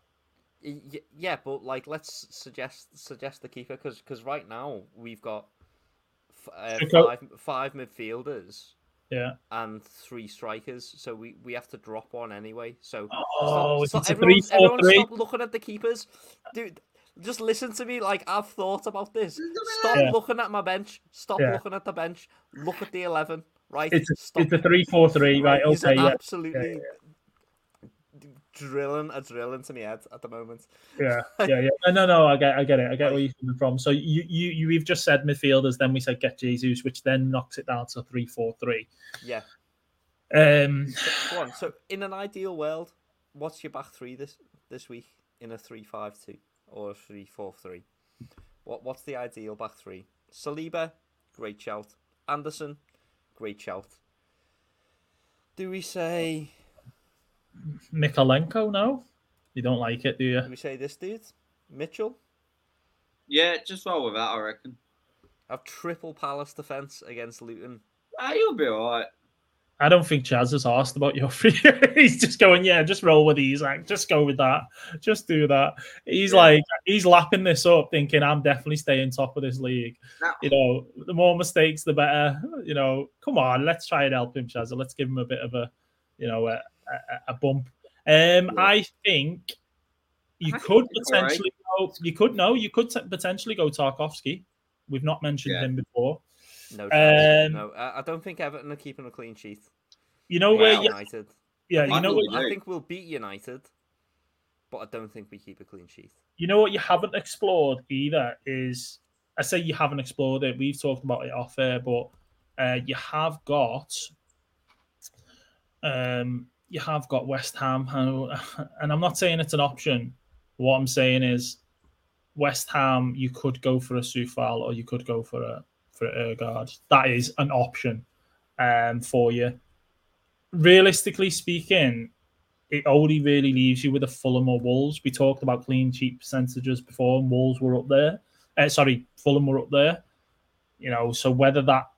Y- y- Yeah, but like, let's suggest suggest the keeper because because right now we've got f- uh, five five midfielders Yeah. and three strikers, so we, we have to drop one anyway. So Oh, if stop, it's a everyone, 3 4 everyone 3. stop looking at the keepers, dude. Just listen to me. Like I've thought about this. Stop Yeah. looking at my bench. Stop Yeah. looking at the bench. Look at the eleven. Right. It's a, Stop. it's a 3 4 3, right? He's Okay, yeah. absolutely drilling a drill into my head at the moment. Yeah, yeah, yeah. No, no, no. I get, I get it. I get where you're coming from. So you, you, you, we've just said midfielders. Then we said get Jesus, which then knocks it down to three, four, three. Yeah. Um, So, on. So, in an ideal world, what's your back three this this week in a three-five-two or a three-four-three? What what's the ideal back three? Saliba, great shout. Andersen, great shout. Do we say Mykolenko, no, you don't like it, do you? do we say this dude? Mitchell? Yeah, just roll with that, I reckon. Have triple Palace defense against Luton. Ah, you'll be alright. I don't think Chaz has asked about your free. he's just going, yeah, just roll with these. Like, just go with that. Just do that. He's Yeah. like, he's lapping this up, thinking, I'm definitely staying top of this league. No. You know, the more mistakes, the better. You know, come on, let's try and help him, Chaz. Let's give him a bit of a, you know, a, a, a bump. Um, I think you I could think it's all right. potentially go. You could no, you could t- potentially go Tarkowski. We've not mentioned Yeah. him before. No, chance. Um, no. I, I don't think Everton are keeping a clean sheet. You know where? Wow. You, United. yeah, you know what? I think we'll beat United, but I don't think we keep a clean sheet. You know what you haven't explored either is I say you haven't explored it. We've talked about it off air, but uh, you have got um, you have got West Ham, and I'm not saying it's an option. What I'm saying is West Ham. You could go for a Sufal or you could go for a for a Aguerd. That is an option um, for you. Realistically speaking, it only really leaves you with a Fulham or Wolves. We talked about clean sheet percentages before, and Wolves were up there. Uh, sorry, Fulham were up there. You know, so whether that,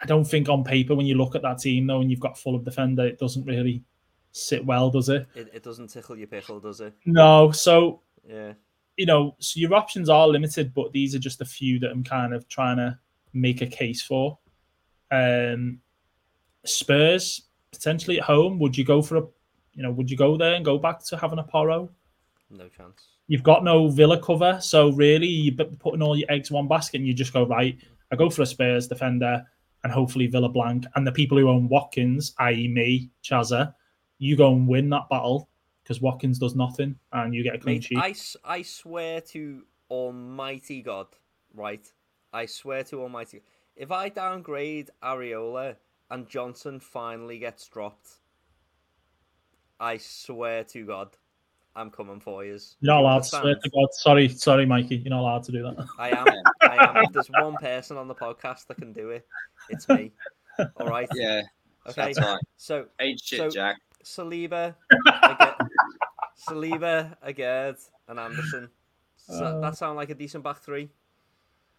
I don't think on paper when you look at that team though, and you've got Fulham defender, it doesn't really sit well, does it? It, it doesn't tickle your pickle, does it? No. So Yeah. you know, so your options are limited, but these are just a few that I'm kind of trying to make a case for. Um, Spurs potentially at home. Would you go for a, you know, would you go there and go back to having a Porro? No chance. You've got no Villa cover, so really you're putting all your eggs in one basket, and you just go right. I go for a Spurs defender, and hopefully Villa blank, and the people who own Watkins, i.e. me, Chazza, you go and win that battle because Watkins does nothing, and you get a clean Mate, sheet. I swear to Almighty God, right? I swear to Almighty If I downgrade Areola and Johnstone finally gets dropped, I swear to God, I'm coming for you. You're not allowed to swear to God. Sorry, sorry, Mikey. You're not allowed to do that. I am. I am. If there's one person on the podcast that can do it, it's me. All right. Yeah, Okay. that's right. So Age shit, So- Jack. Saliba, aga- Saliba, Aguerd, and Andersen. So Uh, that sound like a decent back three.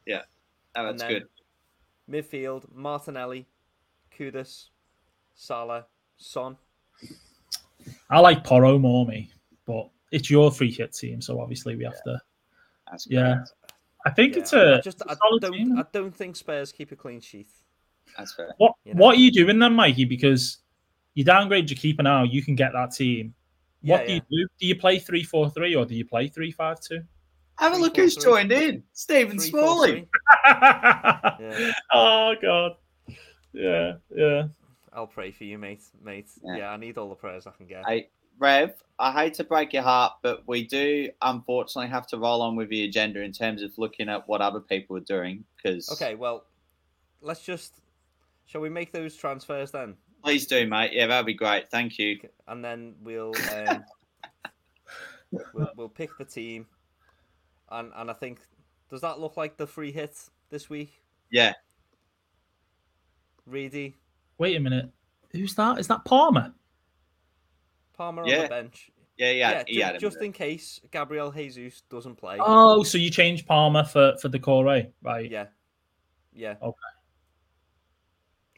Oh, And that's then- good. Midfield: Martinelli, Kudus, Salah, Son. I like Porro more, me, but it's your free hit team, so obviously we have to. That's Yeah. great. I think Yeah, it's a, I just it's a I solid don't team. I don't think Spurs keep a clean sheet. That's fair. What you know. What are you doing then, Mikey? Because you downgrade your keeper now, you can get that team. What Yeah, do yeah. you do? Do you play three four three or do you play three five two? Have a look four, who's three. joined in. Stephen Three, Smalling. three. Yeah. Oh god. Yeah, yeah. I'll pray for you, mate. Mate. Yeah. Yeah, I need all the prayers I can get. Hey, Rev, I hate to break your heart, but we do unfortunately have to roll on with the agenda in terms of looking at what other people are doing. Because Okay, well, let's just. Shall we make those transfers then? Please do, mate. Yeah, that'd be great. Thank you. and then we'll um, we'll, we'll pick the team, and and I think does that look like the free hit this week? Yeah, Reedy, Wait a minute. Who's that? Is that Palmer? Palmer on the bench. yeah, yeah. Yeah, he ju- just in case Gabriel Jesus doesn't play. Oh, so you changed Palmer for for Doucouré, right? Yeah, yeah. Okay.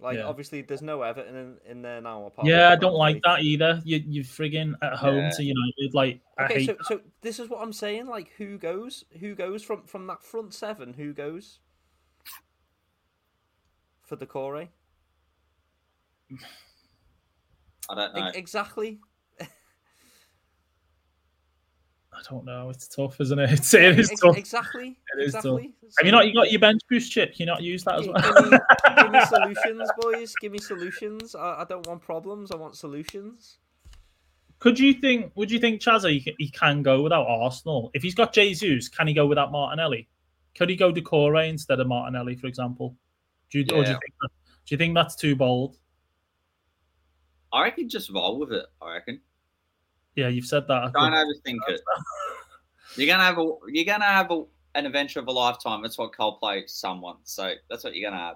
Like Yeah. obviously, there's no Everton in, in there now. apart Yeah, I don't like that either. You you frigging at home Yeah. to United, like I Okay, hate. so so this is what I'm saying. Like, who goes? Who goes from from that front seven? Who goes for the core? I don't know. E- exactly. I don't know. It's tough, isn't it? It's, it is tough. Exactly. It is tough. exactly. Have you not? You got your bench boost chip? Can you not use that as Gi- well? give, me, give me solutions, boys. Give me solutions. I, I don't want problems. I want solutions. Could you think? Would you think Chazza he, can- he can go without Arsenal? If he's got Jesus, can he go without Martinelli? Could he go Doucouré instead of Martinelli, for example? Do you, or do you think that, do you think that's too bold? I reckon just roll with it. I reckon. Yeah, you've said that. I Don't overthink it. You're gonna have a. You're gonna have a, an adventure of a lifetime. That's what Coldplay someone. So that's what you're gonna have.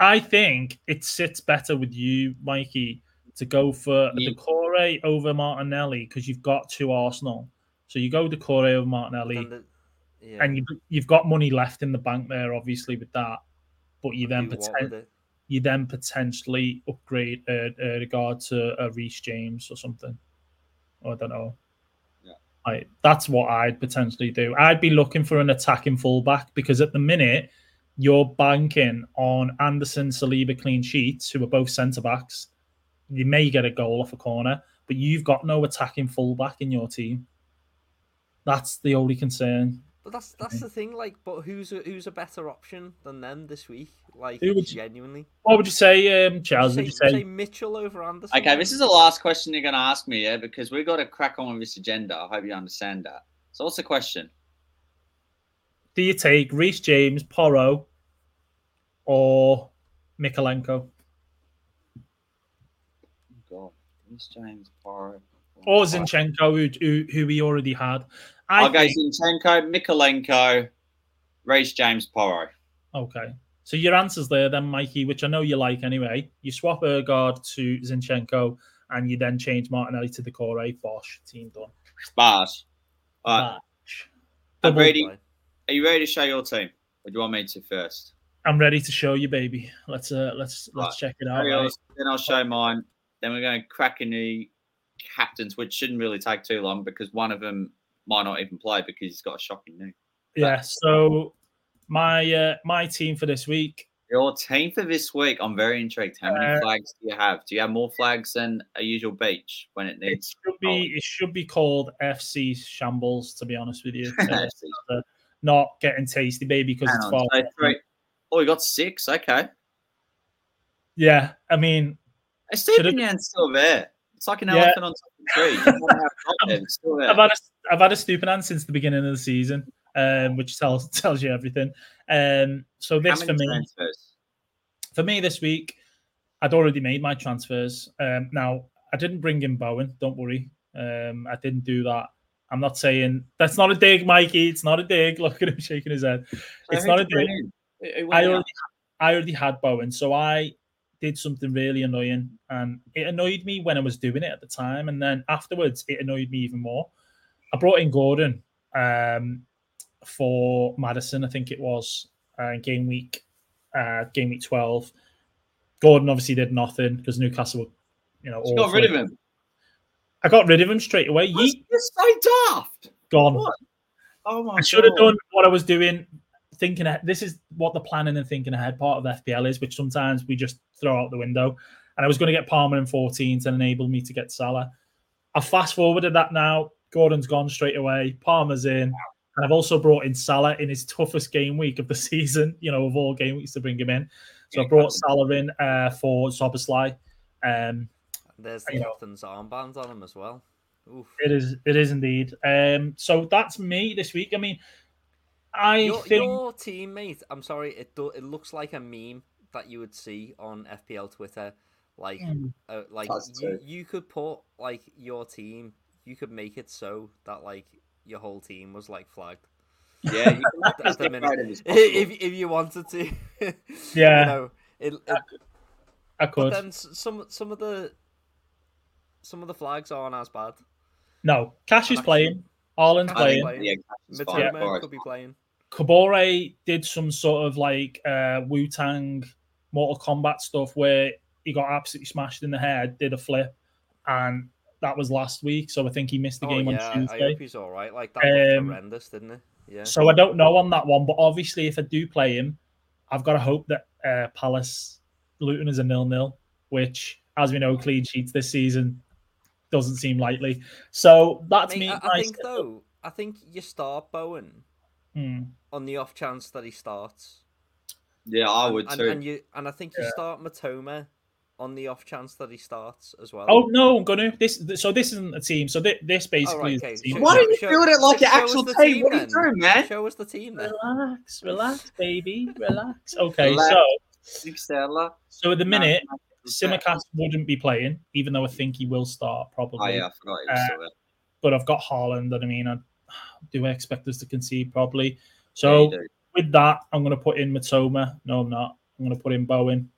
I think it sits better with you, Mikey, to go for Yeah. Doucouré over Martinelli because you've got two Arsenal. So you go Doucouré over Martinelli. And the, yeah. and you, you've got money left in the bank there, obviously with that. But you then do what poten- with it? you then potentially upgrade uh, uh, regard to a Reece James or something. I don't know. Yeah. I, that's what I'd potentially do. I'd be looking for an attacking fullback because at the minute you're banking on Andersen, Saliba clean sheets, who are both centre backs. You may get a goal off a corner, but you've got no attacking fullback in your team. That's the only concern. But that's that's the thing. Like, but who's a, who's a better option than them this week? Like, Who would you- genuinely. What would you say, um, Charles? say, Would you say, say Mitchell over Andersen? Okay, this is the last question you're gonna ask me, yeah, because we've got to crack on with this agenda. I hope you understand that. So what's the question? do you take Reece James, Porro, or Mykolenko? God, Reece James, Porro. Or Zinchenko, who, who, who we already had? I I'll go Zinchenko, Mykolenko, Reece James, Porro. okay. So your answer's there then, Mikey, which I know you like anyway. You swap Aguerd to Zinchenko and you then change Martinelli to the core. Bosh, team done. Bars. All right. I'm ready. Are you ready to show your team? Or do you want me to first? I'm ready to show you, baby. Let's uh, let's let's check it out. Right? Then I'll show mine. Then we're going to crack in the captains, which shouldn't really take too long because one of them might not even play because he's got a shocking knee. Yeah. So my uh, my team for this week Your team for this week, I'm very intrigued. How many Uh, flags do you have? Do you have more flags than a usual beach when it needs? It should be it should be called FC Shambles, to be honest with you. Uh, not getting tasty, baby, because it's far. So three. Oh, we got six. Okay. Yeah, I mean, Should've- still there. It's like an Yeah. elephant on top of a tree. You don't have top there, it's still there. I've had a I've had a stupid hand since the beginning of the season, um, which tells tells you everything. Um, so this for me, transfers? for me this week, I'd already made my transfers. Um, now I didn't bring in Bowen. Don't worry, um, I didn't do that. I'm not saying that's not a dig, Mikey. It's not a dig. Look at him shaking his head. It's not a dig. in? Who- who went I already, I already had Bowen, so I did something really annoying, and it annoyed me when I was doing it at the time, and then afterwards it annoyed me even more. I brought in Gordon um, for Maddison, I think it was uh, game week, uh, game week twelve. Gordon obviously did nothing because Newcastle were, you know, got rid of him. I got rid of him straight away. You're Yeet, so daft. gone. What? Oh my I should have done what I was doing, thinking. ahe- This is what the planning and thinking ahead part of FPL is, which sometimes we just throw out the window. And I was going to get Palmer in 14 to enable me to get Salah. I fast forwarded that now. Gordon's gone straight away. Palmer's in. And I've also brought in Salah in his toughest game week of the season, you know, of all game weeks to bring him in. So I brought Salah in uh, for Szoboszlai. Um, There's the captain's armband on him as well. Oof. it is, it is indeed. Um, so that's me this week. I mean, I Your, think your teammate, I'm sorry, it do, it looks like a meme that you would see on FPL Twitter. Like, Mm. uh, like you, you could put like your team, you could make it so that like your whole team was like flagged. Yeah, you can make it as At the minute. decorated as possible. if if you wanted to, Yeah. you know, it, it, I but could. then some some of the some of the flags aren't as bad. No, Cash is Actually- playing. Haaland's Cash I is playing. think, playing. yeah. Mitoma Alright. could be playing. Kabore did some sort of like uh, Wu Tang Mortal Kombat stuff where he got absolutely smashed in the head, did a flip, and that was last week. So I think he missed the Oh game yeah, on Tuesday. I hope he's all right. Like that Um, horrendous, didn't it? Yeah. So I don't know on that one, but obviously if I do play him, I've got to hope that uh, Palace Luton is a nil-nil, which, as we know, clean sheets this season doesn't seem likely. So that's Mate, me. I, I think though, I think you start Bowen Hmm. on the off chance that he starts. Yeah, I would and, too. and you and I think you Yeah. start Mitoma on the off chance that he starts as well. Oh no, I'm gonna this. So this isn't a team. So thi- this basically right, is okay. the team. Show- Why don't you show- build it like show your us actual the team? team What are you then. doing, man? Show us the team then. Relax, relax, baby, relax. Okay, Relax. so Excella. so at the minute, No, no, Tsimikas wouldn't be playing, even though I think he will start probably. Oh yeah, I forgot he was Uh, still there. But I've got Haaland, and I mean, I, do I expect us to concede probably? So you do. with that, I'm going to put in Mitoma. No, I'm not. I'm going to put in Bowen,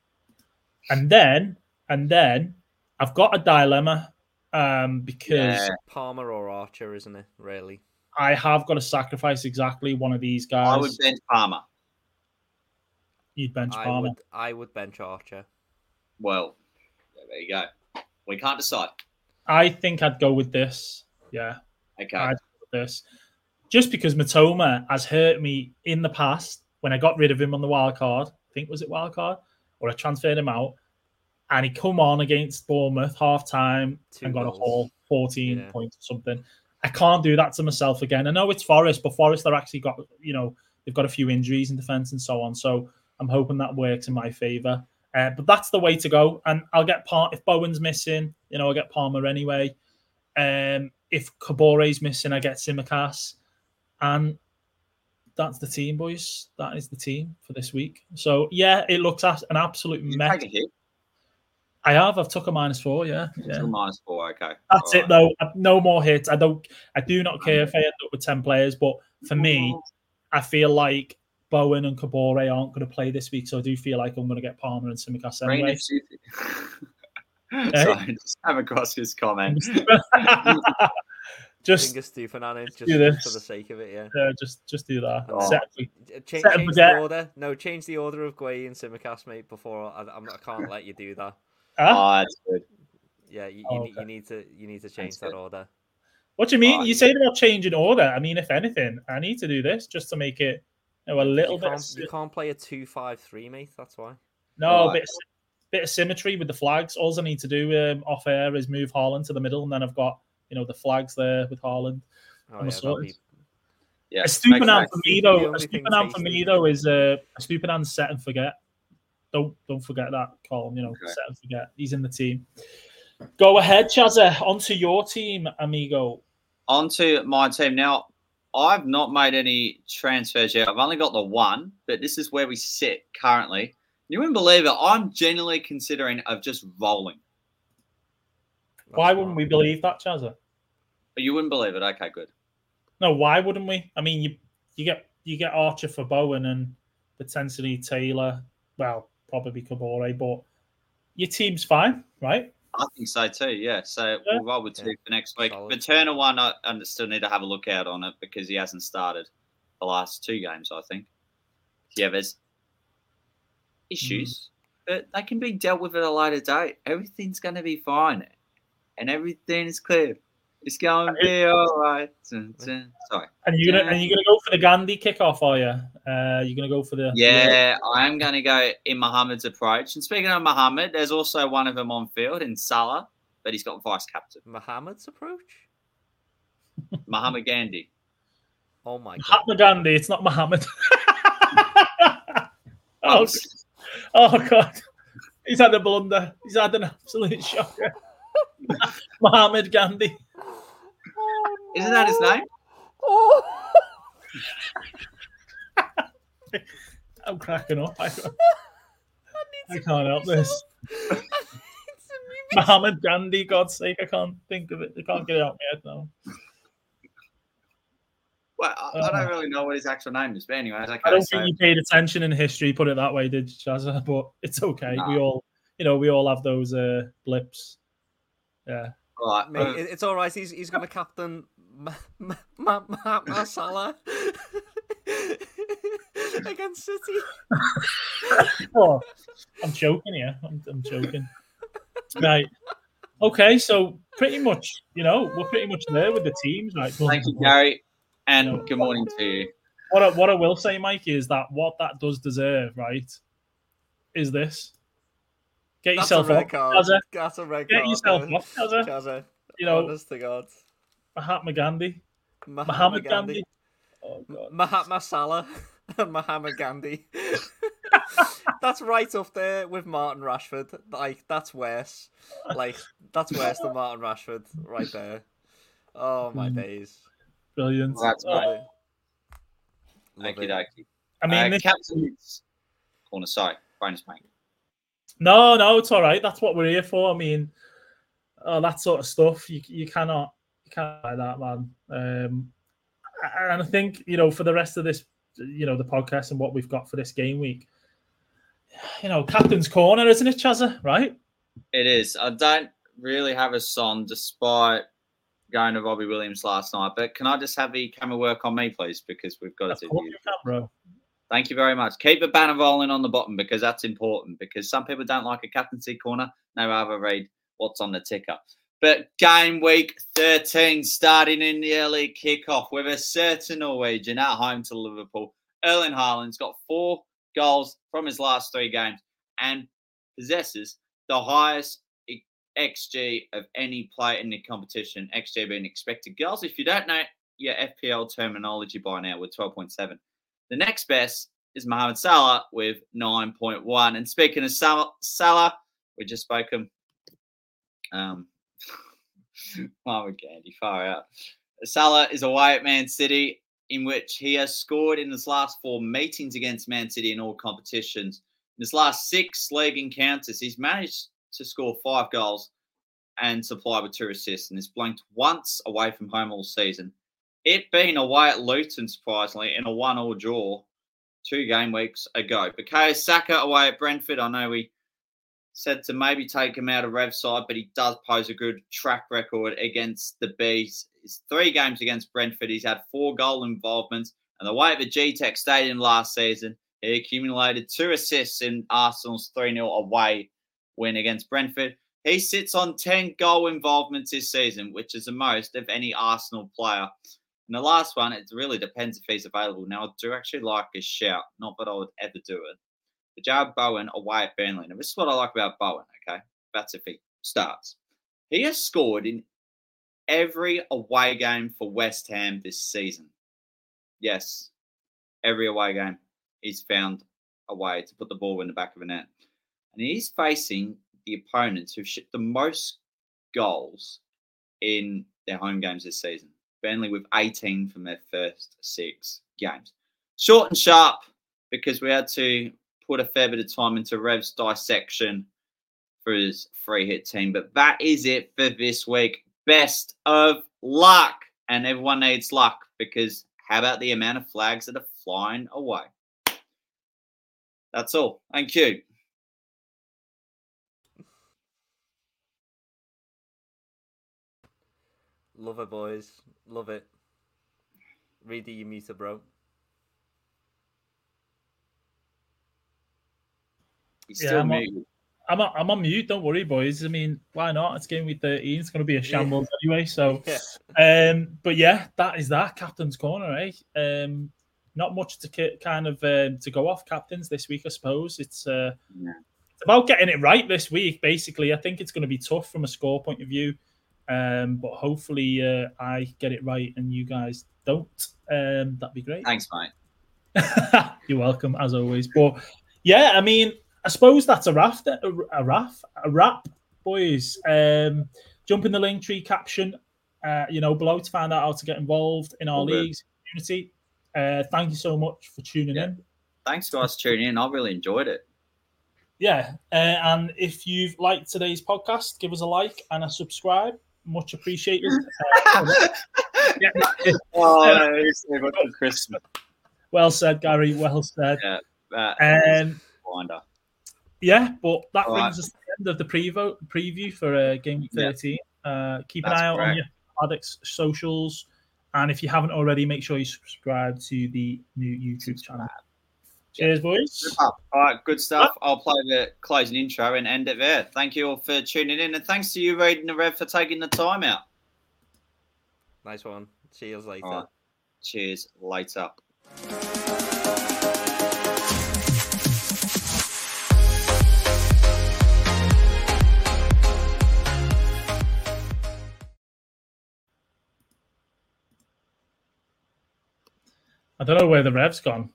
and then and then I've got a dilemma um, because Yeah. Palmer or Archer, isn't it? Really? I have got to sacrifice exactly one of these guys. I would bench Palmer. You'd bench I Palmer. would. I would bench Archer. Well, yeah, there you go. We can't decide. I think I'd go with this. Yeah, Okay. I'd go with this. Just because Mitoma has hurt me in the past when I got rid of him on the wild card. I think was it wild card or I transferred him out, and he come on against Bournemouth half time and got goals. a haul, fourteen Yeah. points or something. I can't do that to myself again. I know it's Forest, but Forest they're actually got you know they've got a few injuries in defence and so on. So I'm hoping that works in my favour. Uh, but that's the way to go. And I'll get part if Bowen's missing, you know, I'll get Palmer anyway. Um, if Kabore's missing, I get Tsimikas. And that's the team, boys. That is the team for this week. So yeah, it looks as an absolute You mess. take a. I have. I've took a minus four. Yeah, yeah. Still minus four. Okay. That's All it though. No more hits. I don't. I do not care if I end up with ten players, but for me, I feel like Bowen and Kabore aren't going to play this week, so I do feel like I'm going to get Palmer and Tsimikas Rain anyway. if you- eh? Sorry, just come across his comment. just, Finger Stupinan just, do just for the sake of it, yeah. uh, just, just do that. Oh. Set- Set change the order. No, change the order of Guay and Tsimikas, mate. Before I, I'm, I can't let you do that. Huh? Oh, that's good. Yeah, you, you, Oh, okay. you need to you need to change that order. What do you mean? Oh, You say about changing order. I mean, if anything, I need to do this just to make it you know, a little You bit. can't, you can't play a two-five-three, mate. That's why. no, Right. bit of, bit of symmetry with the flags. All I need to do um, off air is move Haaland to the middle, and then I've got you know the flags there with Haaland. Oh, yeah, a that'll sorted. be, Yeah. a stupid sense. hand for me though. A stupid hand for me though is uh, a stupid hand set and forget. Don't don't forget that, Colin. You know, Okay. set and forget. He's in the team. Go ahead, Chazza. Onto your team, amigo. On to my team now. I've not made any transfers yet. I've only got the one, but this is where we sit currently. You wouldn't believe it. I'm genuinely considering of just rolling. Why wouldn't we believe that, Chazza? But you wouldn't believe it. Okay, good. No, why wouldn't we? I mean, you you get you get Archer for Bowen and potentially Taylor. Well, probably Kabore, but your team's fine, right? I think so too. Yeah. So Yeah. we'll roll with two Yeah. for next week. Solid. The Turner one, I, I still need to have a look out on it because he hasn't started the last two games. I think. Yeah, there's issues, hmm. but they can be dealt with at a later date. Everything's going to be fine, and everything is clear. It's going to be all right. Dun, dun. Sorry. And you're gonna and you're gonna go for the Gandhi kickoff, are you? Uh, you're gonna go for the Yeah, I am going to go in Muhammad's approach. And speaking of Muhammad, there's also one of them on field in Salah, but he's got vice captain Muhammad's approach? Muhammad Gandhi. Oh my god. Mahatma Gandhi. It's not Muhammad. oh, s- oh god, he's had a blunder. He's had an absolute shocker. Muhammad Gandhi. Isn't that his name? I'm cracking up. I, I can't help this. Muhammad Gandhi, God's sake, I can't think of it. I can't get it out my head now. Well, I, I don't really know what his actual name is, but anyway, okay. Uh, I don't so, think you paid attention in history, put it that way, did you, Chazza? But it's okay. We all, you know, we all have those uh, blips. Yeah. all right, Mate, uh, it's all right. He's he's going to captain Ma- Ma- Ma- Ma- Ma- Salah against City. Oh, I'm joking here. I'm, I'm joking. Right. Okay, so pretty much, you know, we're pretty much there with the teams, right? thank you, Gary, and No. good morning to you. What I, what I will say, Mike, is that what that does deserve, right, is this. Get That's yourself a red up, card. Chazza. That's a red Get card. yourself man. up, Chazza. Chazza. You know, honest to God. Mahatma Gandhi. Mahatma, Muhammad Gandhi. Oh, God. Mahatma Salah and Muhammad Gandhi. that's right up there with Martin Rashford. Like that's worse. Like that's worse than Martin Rashford right there. Oh my Mm. days. Brilliant. That's Oh, right. Love it. Love Thank you, it. I mean, uh, this- Captain's corner. Sorry, bonus mate. No, no, it's all right. That's what we're here for. I mean, that sort of stuff. You you cannot you can't like that, man. Um, and I think you know for the rest of this, you know, the podcast and what we've got for this game week, you know, captain's corner, isn't it, Chazza? Right? It is. I don't really have a song, despite going to Robbie Williams last night. But can I just have the camera work on me, please? Because we've got Of to do you can, bro. Thank you very much. Keep the banner rolling on the bottom because that's important. Because some people don't like a captaincy corner; they rather read what's on the ticker. But game week 13 starting in the early kickoff with a certain Norwegian at home to Liverpool. Erling Haaland's got four goals from his last three games and possesses the highest XG of any player in the competition. XG being expected goals. If you don't know your FPL terminology by now, with 12.7. The next best is Mohamed Salah with 9.1. And speaking of Sal- Salah, we just spoke him. Um, Mohamed Gandhi, far out. Salah is away at Man City, in which he has scored in his last four meetings against Man City in all competitions. In his last six league encounters, he's managed to score five goals and supply with two assists, and is blanked once away from home all season it being away at Luton, surprisingly, in a one-all draw two game weeks ago. Bukayo Saka away at Brentford. I know we said to maybe take him out of Rev's side, but he does pose a good track record against the Bees. It's three games against Brentford. He's had four goal involvements. And the way at the G-Tech Stadium last season, he accumulated two assists in Arsenal's 3-0 away win against Brentford. He sits on 10 goal involvements this season, which is the most of any Arsenal player. And the last one, it really depends if he's available. Now, I do actually like his shout, not that I would ever do it. But Jarrod Bowen away at Burnley. Now, this is what I like about Bowen, okay? That's if he starts. He has scored in every away game for West Ham this season. Yes, every away game, he's found a way to put the ball in the back of the net. And he's facing the opponents who've shipped the most goals in their home games this season. Burnley with 18 from their first six games. Short and sharp because we had to put a fair bit of time into Rev's dissection for his free hit team. But that is it for this week. Best of luck. And everyone needs luck because how about the amount of flags that are flying away? That's all. Thank you. Love it, boys. Love it. Reedy, you muted, bro. He's Yeah, still I'm on- I'm on, I'm on mute. Don't worry, boys. I mean, why not? It's game week 13. It's going to be a shambles anyway. So, Yeah. um, but yeah, that is that captain's corner, eh? Um, not much to kind of um, to go off captains this week, I suppose. It's uh, Yeah. it's about getting it right this week. Basically, I think it's going to be tough from a score point of view, um, but hopefully uh, I get it right and you guys don't. Um, that'd be great. Thanks, mate. You're welcome, as always. But yeah, I mean, I suppose that's a raft, a, a wrap, a wrap, boys. Um, jump in the link tree caption, uh, you know, below to find out how to get involved in our All good. leagues community. Uh, thank you so much for tuning Yeah. in. Thanks guys tuning in. I really enjoyed it. Yeah, uh, and if you've liked today's podcast, give us a like and a subscribe. Much appreciated. Uh, yeah. oh, it's so much Christmas. Well said, Gary. Well said. Yeah, Um, Winder. Yeah, but that All brings right. us to the end of the preview preview for uh, game week Yeah. 13. Uh, keep an eye out on your Addicts socials. And if you haven't already, make sure you subscribe to the new YouTube channel. Cheers, boys. All right, good stuff. I'll play the closing intro and end it there. Thank you all for tuning in, and thanks to you, Reading the Rev, for taking the time out. Nice one. Cheers later. All right. Cheers. Later. I don't know where the rev's gone.